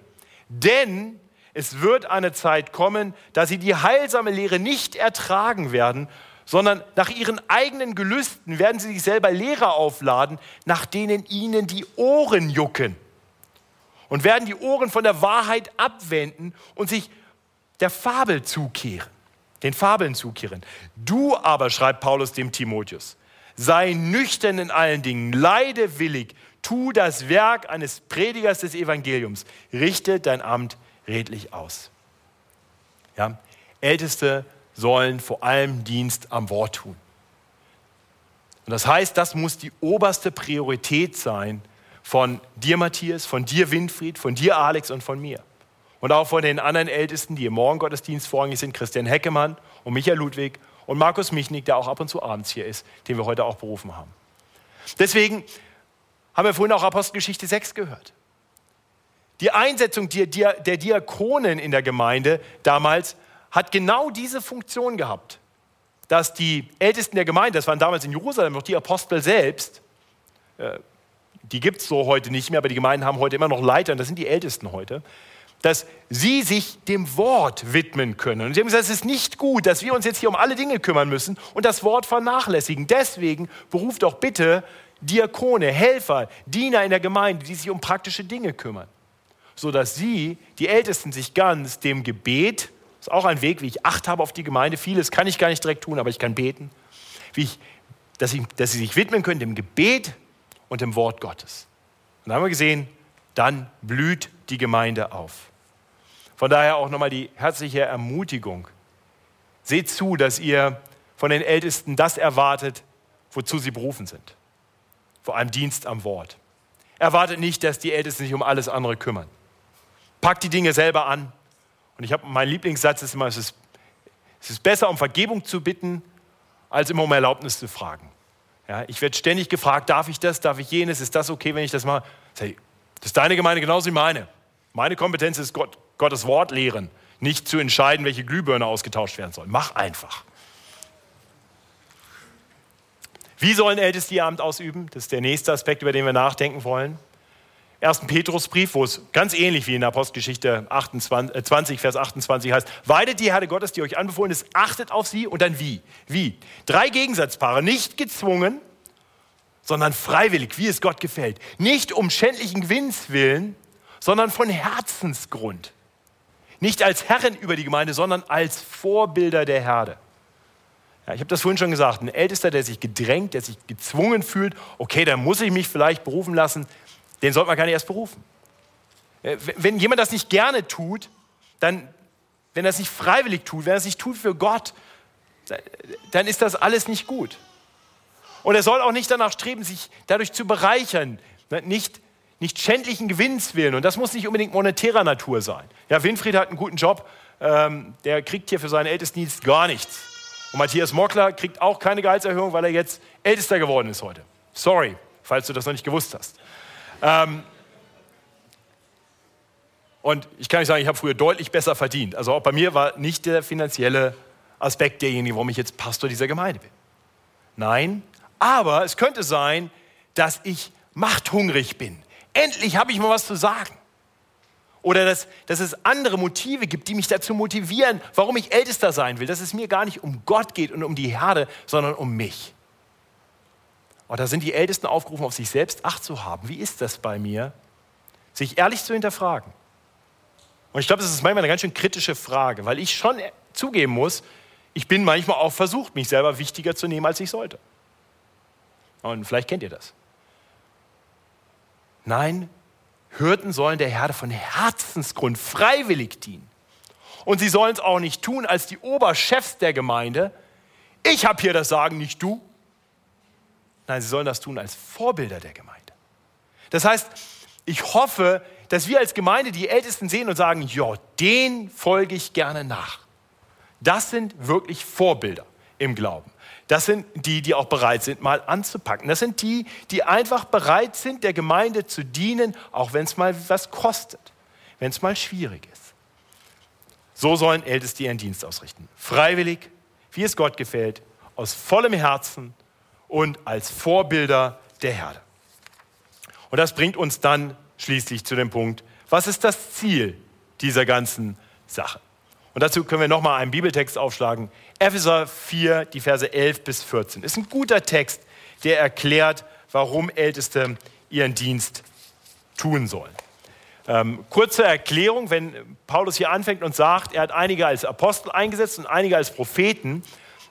Speaker 1: Denn es wird eine Zeit kommen, da sie die heilsame Lehre nicht ertragen werden, sondern nach ihren eigenen Gelüsten werden sie sich selber Lehrer aufladen, nach denen ihnen die Ohren jucken. Und werden die Ohren von der Wahrheit abwenden und sich der Fabel zukehren, den Fabeln zukehren. Du aber, schreibt Paulus dem Timotheus, sei nüchtern in allen Dingen, leide willig, tu das Werk eines Predigers des Evangeliums, richte dein Amt redlich aus. Ja? Älteste sollen vor allem Dienst am Wort tun. Und das heißt, das muss die oberste Priorität sein von dir, Matthias, von dir, Winfried, von dir, Alex und von mir. Und auch von den anderen Ältesten, die im Morgengottesdienst vorrangig sind, Christian Heckemann und Michael Ludwig und Markus Michnik, der auch ab und zu abends hier ist, den wir heute auch berufen haben. Deswegen haben wir vorhin auch Apostelgeschichte 6 gehört. Die Einsetzung der Diakonen in der Gemeinde damals hat genau diese Funktion gehabt, dass die Ältesten der Gemeinde, das waren damals in Jerusalem noch die Apostel selbst, äh, die gibt es so heute nicht mehr, aber die Gemeinden haben heute immer noch Leiter und das sind die Ältesten heute, dass sie sich dem Wort widmen können. Und sie haben gesagt, es ist nicht gut, dass wir uns jetzt hier um alle Dinge kümmern müssen und das Wort vernachlässigen. Deswegen beruft doch bitte Diakone, Helfer, Diener in der Gemeinde, die sich um praktische Dinge kümmern, sodass sie, die Ältesten, sich ganz dem Gebet, das ist auch ein Weg, wie ich Acht habe auf die Gemeinde, vieles kann ich gar nicht direkt tun, aber ich kann beten, wie ich, dass, ich, dass sie sich widmen können dem Gebet und dem Wort Gottes. Und da haben wir gesehen, dann blüht die Gemeinde auf. Von daher auch nochmal die herzliche Ermutigung. Seht zu, dass ihr von den Ältesten das erwartet, wozu sie berufen sind. Vor allem Dienst am Wort. Erwartet nicht, dass die Ältesten sich um alles andere kümmern. Packt die Dinge selber an. Und ich habe mein Lieblingssatz ist immer, es ist, es ist besser, um Vergebung zu bitten, als immer um Erlaubnis zu fragen. Ja, ich werde ständig gefragt, darf ich das, darf ich jenes, ist das okay, wenn ich das mache? Das ist deine Gemeinde genauso wie meine. Meine Kompetenz ist Gott, Gottes Wort lehren, nicht zu entscheiden, welche Glühbirne ausgetauscht werden soll. Mach einfach. Wie sollen Älteste ihr Amt ausüben? Das ist der nächste Aspekt, über den wir nachdenken wollen. 1. Petrusbrief, wo es ganz ähnlich wie in der Apostelgeschichte 28, 20, äh, Vers 28 heißt, weidet die Herde Gottes, die euch anbefohlen ist, achtet auf sie und dann wie? Wie? Drei Gegensatzpaare, nicht gezwungen, sondern freiwillig, wie es Gott gefällt. Nicht um schändlichen Gewinns willen, sondern von Herzensgrund. Nicht als Herren über die Gemeinde, sondern als Vorbilder der Herde. Ja, ich habe das vorhin schon gesagt, ein Ältester, der sich gedrängt, der sich gezwungen fühlt, okay, dann muss ich mich vielleicht berufen lassen, den sollte man gar nicht erst berufen. Äh, wenn jemand das nicht gerne tut, dann, wenn er es nicht freiwillig tut, wenn er es nicht tut für Gott, dann ist das alles nicht gut. Und er soll auch nicht danach streben, sich dadurch zu bereichern, ne, nicht, nicht schändlichen Gewinns willen. Und das muss nicht unbedingt monetärer Natur sein. Ja, Winfried hat einen guten Job, ähm, der kriegt hier für seinen Ältestendienst gar nichts. Und Matthias Mockler kriegt auch keine Gehaltserhöhung, weil er jetzt Ältester geworden ist heute. Sorry, falls du das noch nicht gewusst hast. Ähm, und ich kann nicht sagen, ich habe früher deutlich besser verdient. Also auch bei mir war nicht der finanzielle Aspekt derjenige, warum ich jetzt Pastor dieser Gemeinde bin. Nein, aber es könnte sein, dass ich machthungrig bin. Endlich habe ich mal was zu sagen. Oder dass, dass es andere Motive gibt, die mich dazu motivieren, warum ich Ältester sein will. Dass es mir gar nicht um Gott geht und um die Herde, sondern um mich. Und da sind die Ältesten aufgerufen, auf sich selbst Acht zu haben. Wie ist das bei mir? Sich ehrlich zu hinterfragen. Und ich glaube, das ist manchmal eine ganz schön kritische Frage, weil ich schon zugeben muss, ich bin manchmal auch versucht, mich selber wichtiger zu nehmen, als ich sollte. Und vielleicht kennt ihr das. Nein, Hürden sollen der Herde von Herzensgrund freiwillig dienen. Und sie sollen es auch nicht tun als die Oberchefs der Gemeinde. Ich habe hier das Sagen, nicht du. Nein, sie sollen das tun als Vorbilder der Gemeinde. Das heißt, ich hoffe, dass wir als Gemeinde die Ältesten sehen und sagen, ja, den folge ich gerne nach. Das sind wirklich Vorbilder im Glauben. Das sind die, die auch bereit sind, mal anzupacken. Das sind die, die einfach bereit sind, der Gemeinde zu dienen, auch wenn es mal was kostet, wenn es mal schwierig ist. So sollen Älteste ihren Dienst ausrichten. Freiwillig, wie es Gott gefällt, aus vollem Herzen und als Vorbilder der Herde. Und das bringt uns dann schließlich zu dem Punkt, was ist das Ziel dieser ganzen Sache? Und dazu können wir nochmal einen Bibeltext aufschlagen. Epheser 4, die Verse 11 bis 14. Ist ein guter Text, der erklärt, warum Älteste ihren Dienst tun sollen. Ähm, kurze Erklärung, wenn Paulus hier anfängt und sagt, er hat einige als Apostel eingesetzt und einige als Propheten,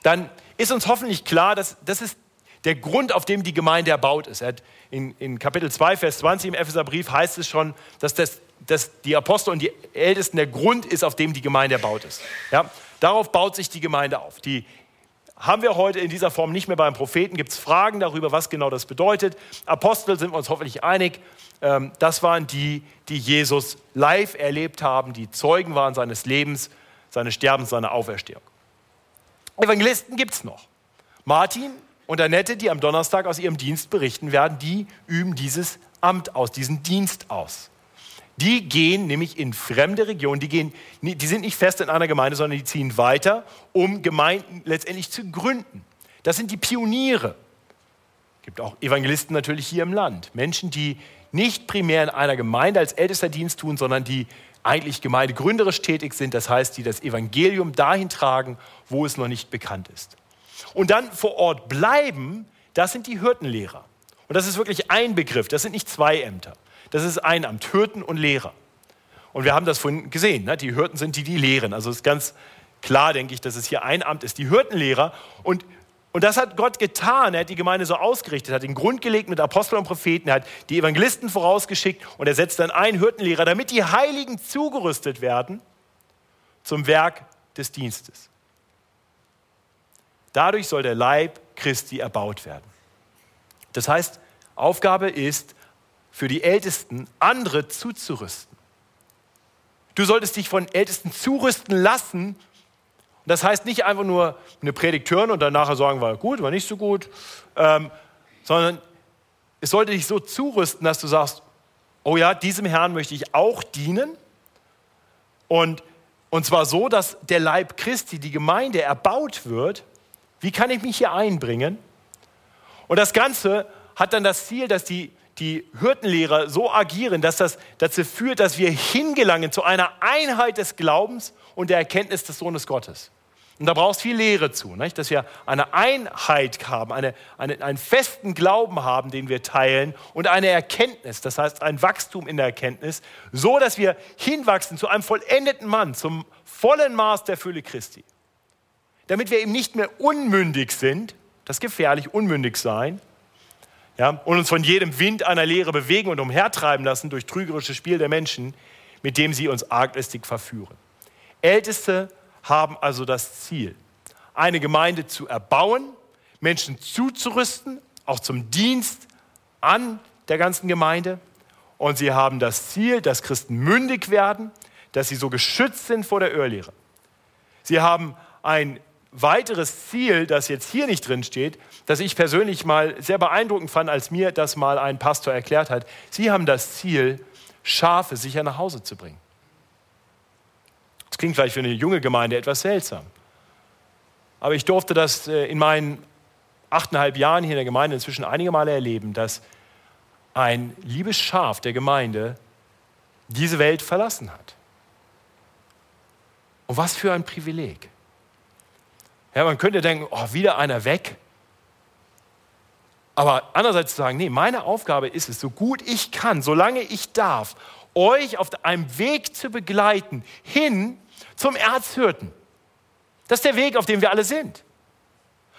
Speaker 1: dann ist uns hoffentlich klar, dass das ist der Grund, auf dem die Gemeinde erbaut ist. In, in, Kapitel 2, Vers 20 im Epheserbrief heißt es schon, dass, das, dass die Apostel und die Ältesten der Grund ist, auf dem die Gemeinde erbaut ist. Ja? Darauf baut sich die Gemeinde auf. Die haben wir heute in dieser Form nicht mehr beim Propheten. Gibt es Fragen darüber, was genau das bedeutet? Apostel sind wir uns hoffentlich einig. Ähm, das waren die, die Jesus live erlebt haben, die Zeugen waren seines Lebens, seines Sterbens, seiner Auferstehung. Evangelisten gibt es noch. Martin und Annette, die am Donnerstag aus ihrem Dienst berichten werden, die üben dieses Amt aus, diesen Dienst aus. Die gehen nämlich in fremde Regionen, die, gehen, die sind nicht fest in einer Gemeinde, sondern die ziehen weiter, um Gemeinden letztendlich zu gründen. Das sind die Pioniere. Es gibt auch Evangelisten natürlich hier im Land. Menschen, die nicht primär in einer Gemeinde als ältester Dienst tun, sondern die eigentlich gemeindegründerisch tätig sind, das heißt, die das Evangelium dahin tragen, wo es noch nicht bekannt ist. Und dann vor Ort bleiben, das sind die Hirtenlehrer. Und das ist wirklich ein Begriff, das sind nicht zwei Ämter. Das ist ein Amt, Hirten und Lehrer. Und wir haben das vorhin gesehen, ne? die Hirten sind die, die lehren. Also es ist ganz klar, denke ich, dass es hier ein Amt ist, die Hirtenlehrer. Und und das hat Gott getan. Er hat die Gemeinde so ausgerichtet, hat den Grund gelegt mit Aposteln und Propheten, er hat die Evangelisten vorausgeschickt und er setzt dann einen Hirtenlehrer, damit die Heiligen zugerüstet werden zum Werk des Dienstes. Dadurch soll der Leib Christi erbaut werden. Das heißt, Aufgabe ist für die Ältesten, andere zuzurüsten. Du solltest dich von Ältesten zurüsten lassen, und das heißt nicht einfach nur eine Predigt hören und dann nachher sagen, war gut, war nicht so gut, ähm, sondern es sollte dich so zurüsten, dass du sagst, oh ja, diesem Herrn möchte ich auch dienen. Und, und zwar so, dass der Leib Christi, die Gemeinde, erbaut wird. Wie kann ich mich hier einbringen? Und das Ganze hat dann das Ziel, dass die, die Hirtenlehrer so agieren, dass das dazu führt, dass wir hingelangen zu einer Einheit des Glaubens und der Erkenntnis des Sohnes Gottes. Und da brauchst viel Lehre zu, nicht? dass wir eine Einheit haben, eine, eine, einen festen Glauben haben, den wir teilen und eine Erkenntnis, das heißt ein Wachstum in der Erkenntnis, so dass wir hinwachsen zu einem vollendeten Mann, zum vollen Maß der Fülle Christi. Damit wir eben nicht mehr unmündig sind, das ist gefährlich, unmündig sein, ja, und uns von jedem Wind einer Lehre bewegen und umhertreiben lassen durch trügerisches Spiel der Menschen, mit dem sie uns arglistig verführen. Älteste haben also das Ziel, eine Gemeinde zu erbauen, Menschen zuzurüsten, auch zum Dienst an der ganzen Gemeinde. Und sie haben das Ziel, dass Christen mündig werden, dass sie so geschützt sind vor der Irrlehre. Sie haben ein weiteres Ziel, das jetzt hier nicht drin steht, das ich persönlich mal sehr beeindruckend fand, als mir das mal ein Pastor erklärt hat. Sie haben das Ziel, Schafe sicher nach Hause zu bringen. Das klingt vielleicht für eine junge Gemeinde etwas seltsam. Aber ich durfte das äh, in meinen achteinhalb Jahren hier in der Gemeinde inzwischen einige Male erleben, dass ein liebes Schaf der Gemeinde diese Welt verlassen hat. Und was für ein Privileg. Ja, man könnte denken, oh, wieder einer weg. Aber andererseits zu sagen, nee, meine Aufgabe ist es, so gut ich kann, solange ich darf, euch auf einem Weg zu begleiten, hin zum Erzhirten. Das ist der Weg, auf dem wir alle sind.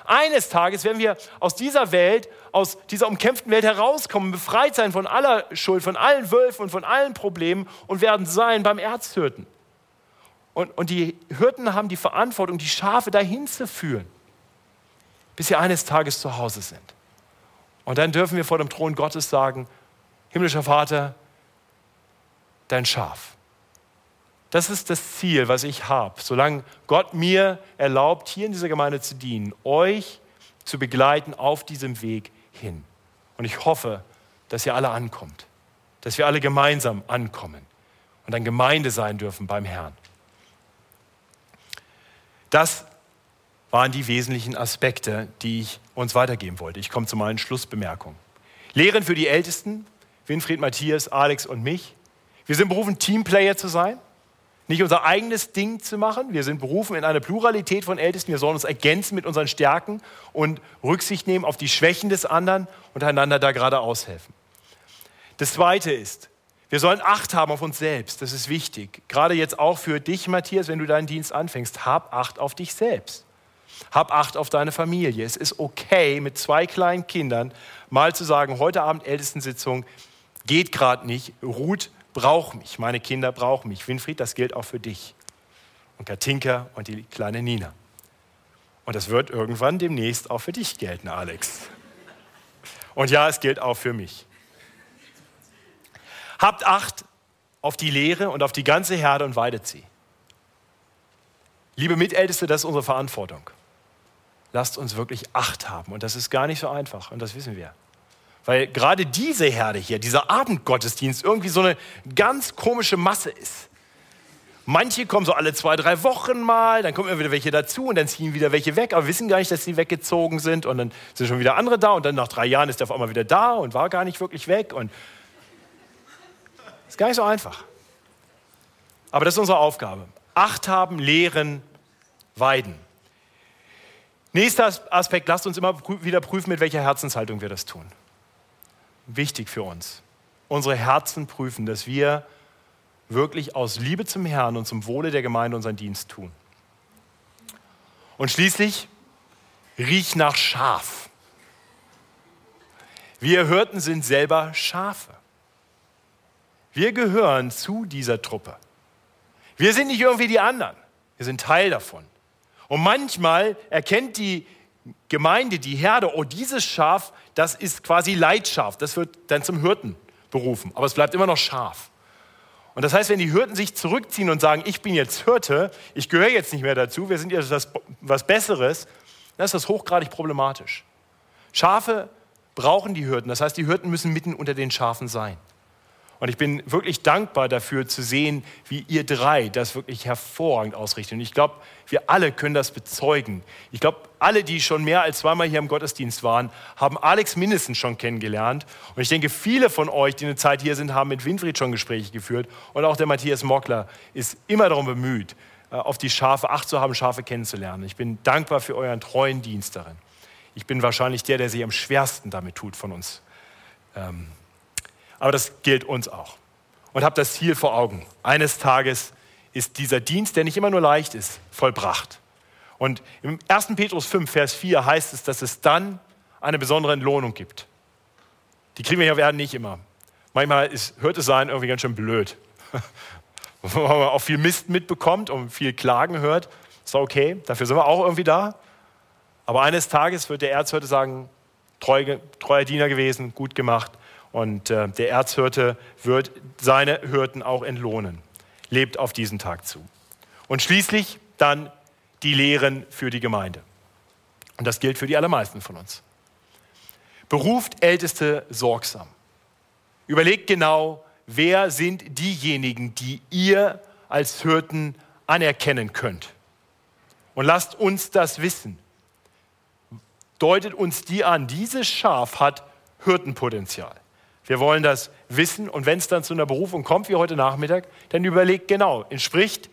Speaker 1: Eines Tages werden wir aus dieser Welt, aus dieser umkämpften Welt herauskommen, befreit sein von aller Schuld, von allen Wölfen und von allen Problemen und werden sein beim Erzhirten. Und, und die Hirten haben die Verantwortung, die Schafe dahin zu führen, bis sie eines Tages zu Hause sind. Und dann dürfen wir vor dem Thron Gottes sagen, himmlischer Vater, dein Schaf. Das ist das Ziel, was ich habe, solange Gott mir erlaubt, hier in dieser Gemeinde zu dienen, euch zu begleiten auf diesem Weg hin. Und ich hoffe, dass ihr alle ankommt, dass wir alle gemeinsam ankommen und ein Gemeinde sein dürfen beim Herrn. Das waren die wesentlichen Aspekte, die ich uns weitergeben wollte. Ich komme zu meinen Schlussbemerkungen. Lehren für die Ältesten, Winfried, Matthias, Alex und mich. Wir sind berufen, Teamplayer zu sein, nicht unser eigenes Ding zu machen. Wir sind berufen in eine Pluralität von Ältesten. Wir sollen uns ergänzen mit unseren Stärken und Rücksicht nehmen auf die Schwächen des anderen und einander da gerade aushelfen. Das Zweite ist, wir sollen Acht haben auf uns selbst. Das ist wichtig. Gerade jetzt auch für dich, Matthias, wenn du deinen Dienst anfängst. Hab Acht auf dich selbst. Hab Acht auf deine Familie. Es ist okay, mit zwei kleinen Kindern mal zu sagen, heute Abend Ältestensitzung geht gerade nicht, ruht braucht mich, meine Kinder brauchen mich. Winfried, das gilt auch für dich. Und Katinka und die kleine Nina. Und das wird irgendwann demnächst auch für dich gelten, Alex. Und ja, es gilt auch für mich. Habt Acht auf die Lehre und auf die ganze Herde und weidet sie. Liebe Mitälteste, das ist unsere Verantwortung. Lasst uns wirklich Acht haben. Und das ist gar nicht so einfach. Und das wissen wir. Weil gerade diese Herde hier, dieser Abendgottesdienst, irgendwie so eine ganz komische Masse ist. Manche kommen so alle zwei, drei Wochen mal, dann kommen immer wieder welche dazu und dann ziehen wieder welche weg, aber wissen gar nicht, dass sie weggezogen sind und dann sind schon wieder andere da und dann nach drei Jahren ist der auf einmal wieder da und war gar nicht wirklich weg und ist gar nicht so einfach. Aber das ist unsere Aufgabe. Acht haben, lehren, weiden. Nächster Aspekt, lasst uns immer wieder prüfen, mit welcher Herzenshaltung wir das tun. Wichtig für uns. Unsere Herzen prüfen, dass wir wirklich aus Liebe zum Herrn und zum Wohle der Gemeinde unseren Dienst tun. Und schließlich, riech nach Schaf. Wir Hirten sind selber Schafe. Wir gehören zu dieser Truppe. Wir sind nicht irgendwie die anderen. Wir sind Teil davon. Und manchmal erkennt die Gemeinde, die Herde, oh, dieses Schaf, das ist quasi Leitschaf. Das wird dann zum Hirten berufen. Aber es bleibt immer noch Schaf. Und das heißt, wenn die Hirten sich zurückziehen und sagen, ich bin jetzt Hirte, ich gehöre jetzt nicht mehr dazu, wir sind jetzt was, was Besseres, dann ist das hochgradig problematisch. Schafe brauchen die Hirten. Das heißt, die Hirten müssen mitten unter den Schafen sein. Und ich bin wirklich dankbar dafür zu sehen, wie ihr drei das wirklich hervorragend ausrichtet. Und ich glaube, wir alle können das bezeugen. Ich glaube, alle, die schon mehr als zweimal hier im Gottesdienst waren, haben Alex mindestens schon kennengelernt. Und ich denke, viele von euch, die eine Zeit hier sind, haben mit Winfried schon Gespräche geführt. Und auch der Matthias Mockler ist immer darum bemüht, äh, auf die Schafe Acht zu haben, Schafe kennenzulernen. Ich bin dankbar für euren treuen Dienst darin. Ich bin wahrscheinlich der, der sich am schwersten damit tut von uns. Ähm, aber das gilt uns auch. Und habt das Ziel vor Augen. Eines Tages ist dieser Dienst, der nicht immer nur leicht ist, vollbracht. Und im 1. Petrus 5, Vers 4 heißt es, dass es dann eine besondere Entlohnung gibt. Die kriegen wir ja werden nicht immer. Manchmal ist, hört es sein irgendwie ganz schön blöd. [LAUGHS] Wenn man auch viel Mist mitbekommt und viel Klagen hört, ist okay, dafür sind wir auch irgendwie da. Aber eines Tages wird der Erzhirte sagen, treu, treuer Diener gewesen, gut gemacht. Und äh, der Erzhirte wird seine Hirten auch entlohnen. Lebt auf diesen Tag zu. Und schließlich dann die Lehren für die Gemeinde. Und das gilt für die allermeisten von uns. Beruft Älteste sorgsam. Überlegt genau, wer sind diejenigen, die ihr als Hirten anerkennen könnt. Und lasst uns das wissen. Deutet uns die an. Dieses Schaf hat Hirtenpotenzial. Wir wollen das wissen und wenn es dann zu einer Berufung kommt, wie heute Nachmittag, dann überlegt genau, entspricht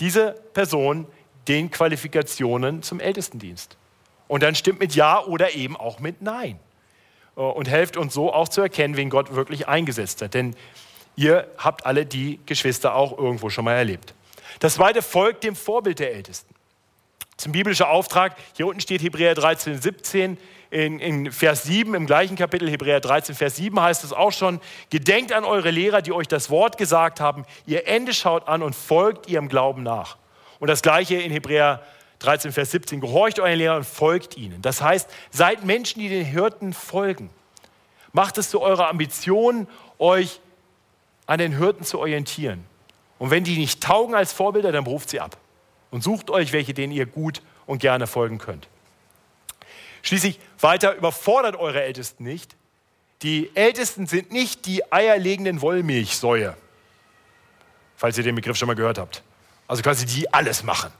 Speaker 1: diese Person den Qualifikationen zum Ältestendienst? Und dann stimmt mit Ja oder eben auch mit Nein. Äh, und helft uns so auch zu erkennen, wen Gott wirklich eingesetzt hat. Denn ihr habt alle die Geschwister auch irgendwo schon mal erlebt. Das zweite folgt dem Vorbild der Ältesten. Zum biblischen Auftrag, hier unten steht Hebräer 13, 17, in, in, Vers 7, im gleichen Kapitel, Hebräer 13, Vers 7 heißt es auch schon, gedenkt an eure Lehrer, die euch das Wort gesagt haben, ihr Ende schaut an und folgt ihrem Glauben nach. Und das gleiche in Hebräer 13, Vers 17, gehorcht euren Lehrern und folgt ihnen. Das heißt, seid Menschen, die den Hirten folgen. Macht es zu eurer Ambition, euch an den Hirten zu orientieren. Und wenn die nicht taugen als Vorbilder, dann ruft sie ab und sucht euch welche, denen ihr gut und gerne folgen könnt. Schließlich weiter überfordert eure Ältesten nicht. Die Ältesten sind nicht die eierlegenden Wollmilchsäue, falls ihr den Begriff schon mal gehört habt. Also quasi die alles machen.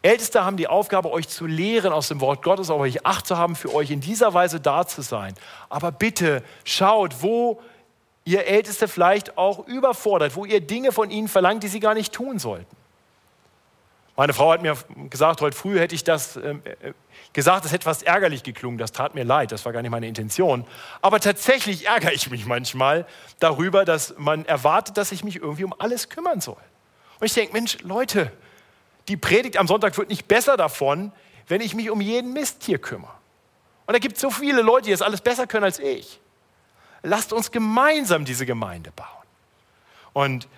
Speaker 1: Älteste haben die Aufgabe, euch zu lehren aus dem Wort Gottes, auf euch Acht zu haben, für euch in dieser Weise da zu sein. Aber bitte schaut, wo ihr Älteste vielleicht auch überfordert, wo ihr Dinge von ihnen verlangt, die sie gar nicht tun sollten. Meine Frau hat mir gesagt, heute früh hätte ich das äh, gesagt, es hätte etwas ärgerlich geklungen. Das tat mir leid, das war gar nicht meine Intention. Aber tatsächlich ärgere ich mich manchmal darüber, dass man erwartet, dass ich mich irgendwie um alles kümmern soll. Und ich denke, Mensch, Leute, die Predigt am Sonntag wird nicht besser davon, wenn ich mich um jeden Mist hier kümmere. Und da gibt es so viele Leute, die das alles besser können als ich. Lasst uns gemeinsam diese Gemeinde bauen. Und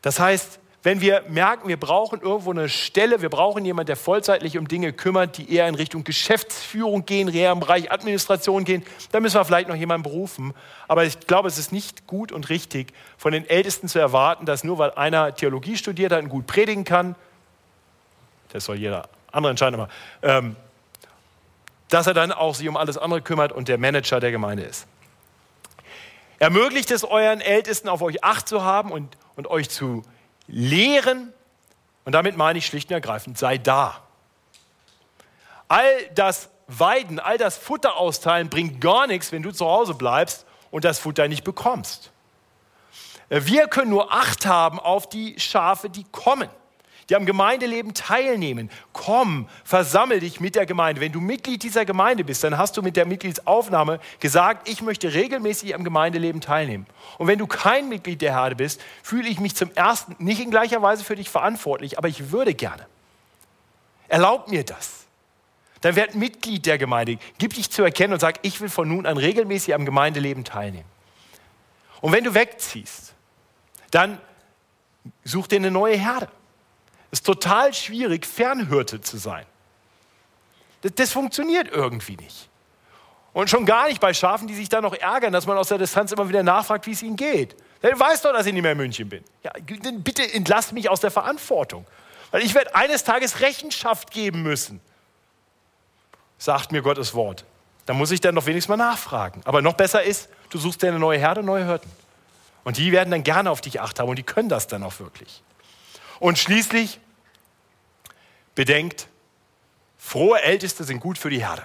Speaker 1: das heißt, wenn wir merken, wir brauchen irgendwo eine Stelle, wir brauchen jemanden, der vollzeitlich um Dinge kümmert, die eher in Richtung Geschäftsführung gehen, eher im Bereich Administration gehen, dann müssen wir vielleicht noch jemanden berufen. Aber ich glaube, es ist nicht gut und richtig, von den Ältesten zu erwarten, dass nur weil einer Theologie studiert hat und gut predigen kann, das soll jeder andere entscheiden, aber ähm, dass er dann auch sich um alles andere kümmert und der Manager der Gemeinde ist. Ermöglicht es euren Ältesten, auf euch Acht zu haben und, und euch zu lehren. Und damit meine ich schlicht und ergreifend, sei da. All das Weiden, all das Futter austeilen bringt gar nichts, wenn du zu Hause bleibst und das Futter nicht bekommst. Wir können nur Acht haben auf die Schafe, die kommen die am Gemeindeleben teilnehmen. Komm, versammel dich mit der Gemeinde. Wenn du Mitglied dieser Gemeinde bist, dann hast du mit der Mitgliedsaufnahme gesagt, ich möchte regelmäßig am Gemeindeleben teilnehmen. Und wenn du kein Mitglied der Herde bist, fühle ich mich zum ersten nicht in gleicher Weise für dich verantwortlich, aber ich würde gerne. Erlaub mir das. Dann werd Mitglied der Gemeinde. Gib dich zu erkennen und sag, ich will von nun an regelmäßig am Gemeindeleben teilnehmen. Und wenn du wegziehst, dann such dir eine neue Herde. Ist total schwierig, Fernhirte zu sein. Das, das, funktioniert irgendwie nicht. Und schon gar nicht bei Schafen, die sich dann noch ärgern, dass man aus der Distanz immer wieder nachfragt, wie es ihnen geht. Du weißt doch, dass ich nicht mehr in München bin. Ja, bitte entlass mich aus der Verantwortung. Weil ich werde eines Tages Rechenschaft geben müssen. Sagt mir Gottes Wort. Da muss ich dann doch wenigstens mal nachfragen. Aber noch besser ist, du suchst dir eine neue Herde, neue Hirten. Und die werden dann gerne auf dich Acht haben und die können das dann auch wirklich. Und schließlich bedenkt, frohe Älteste sind gut für die Herde.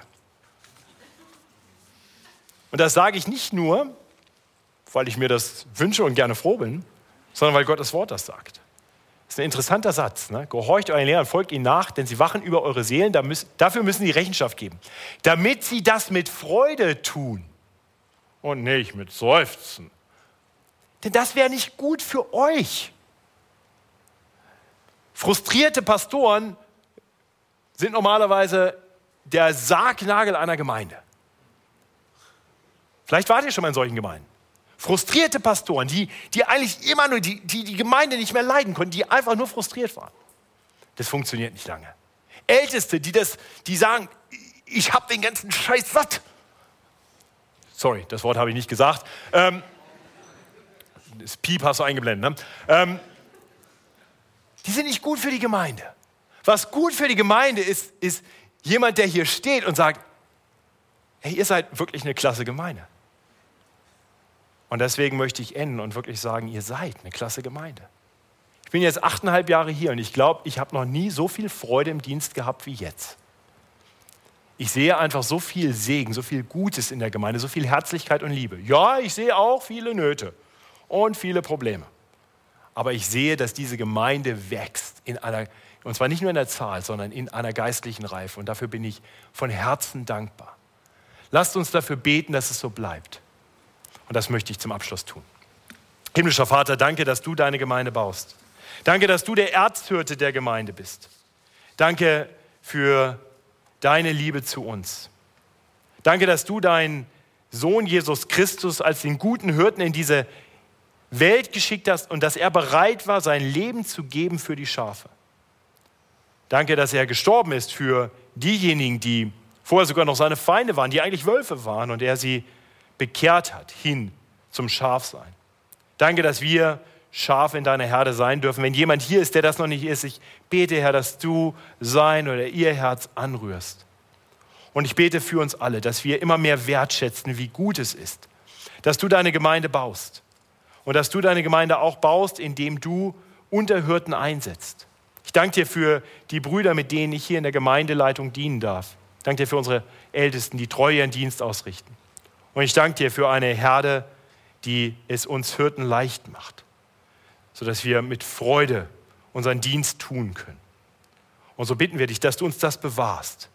Speaker 1: Und das sage ich nicht nur, weil ich mir das wünsche und gerne froh bin, sondern weil Gottes Wort das sagt. Das ist ein interessanter Satz. Ne? Gehorcht euren Lehrern, folgt ihnen nach, denn sie wachen über eure Seelen. Dafür müssen sie Rechenschaft geben. Damit sie das mit Freude tun und nicht mit Seufzen. Denn das wäre nicht gut für euch. Frustrierte Pastoren sind normalerweise der Sargnagel einer Gemeinde. Vielleicht wart ihr schon mal in solchen Gemeinden. Frustrierte Pastoren, die, die eigentlich immer nur die, die, die Gemeinde nicht mehr leiden konnten, die einfach nur frustriert waren. Das funktioniert nicht lange. Älteste, die, das, die sagen, ich habe den ganzen Scheiß satt. Sorry, das Wort habe ich nicht gesagt. Ähm, das Piep hast du eingeblendet. Ne? Ähm, die sind nicht gut für die Gemeinde. Was gut für die Gemeinde ist, ist jemand, der hier steht und sagt, hey, ihr seid wirklich eine klasse Gemeinde. Und deswegen möchte ich enden und wirklich sagen, ihr seid eine klasse Gemeinde. Ich bin jetzt achteinhalb Jahre hier und ich glaube, ich habe noch nie so viel Freude im Dienst gehabt wie jetzt. Ich sehe einfach so viel Segen, so viel Gutes in der Gemeinde, so viel Herzlichkeit und Liebe. Ja, ich sehe auch viele Nöte und viele Probleme. Aber ich sehe, dass diese Gemeinde wächst in einer, und zwar nicht nur in der Zahl, sondern in einer geistlichen Reife. Und dafür bin ich von Herzen dankbar. Lasst uns dafür beten, dass es so bleibt. Und das möchte ich zum Abschluss tun. Himmlischer Vater, danke, dass du deine Gemeinde baust. Danke, dass du der Erzhirte der Gemeinde bist. Danke für deine Liebe zu uns. Danke, dass du deinen Sohn Jesus Christus als den guten Hirten in diese Welt geschickt hast und dass er bereit war, sein Leben zu geben für die Schafe. Danke, dass er gestorben ist für diejenigen, die vorher sogar noch seine Feinde waren, die eigentlich Wölfe waren und er sie bekehrt hat hin zum Schafsein. Danke, dass wir Schafe in deiner Herde sein dürfen. Wenn jemand hier ist, der das noch nicht ist, ich bete, Herr, dass du sein oder ihr Herz anrührst. Und ich bete für uns alle, dass wir immer mehr wertschätzen, wie gut es ist, dass du deine Gemeinde baust, und dass du deine Gemeinde auch baust, indem du Unterhirten einsetzt. Ich danke dir für die Brüder, mit denen ich hier in der Gemeindeleitung dienen darf. Ich danke dir für unsere Ältesten, die treu ihren Dienst ausrichten. Und ich danke dir für eine Herde, die es uns Hirten leicht macht, sodass wir mit Freude unseren Dienst tun können. Und so bitten wir dich, dass du uns das bewahrst.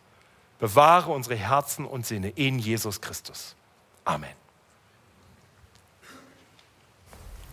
Speaker 1: Bewahre unsere Herzen und Sinne in Jesus Christus. Amen.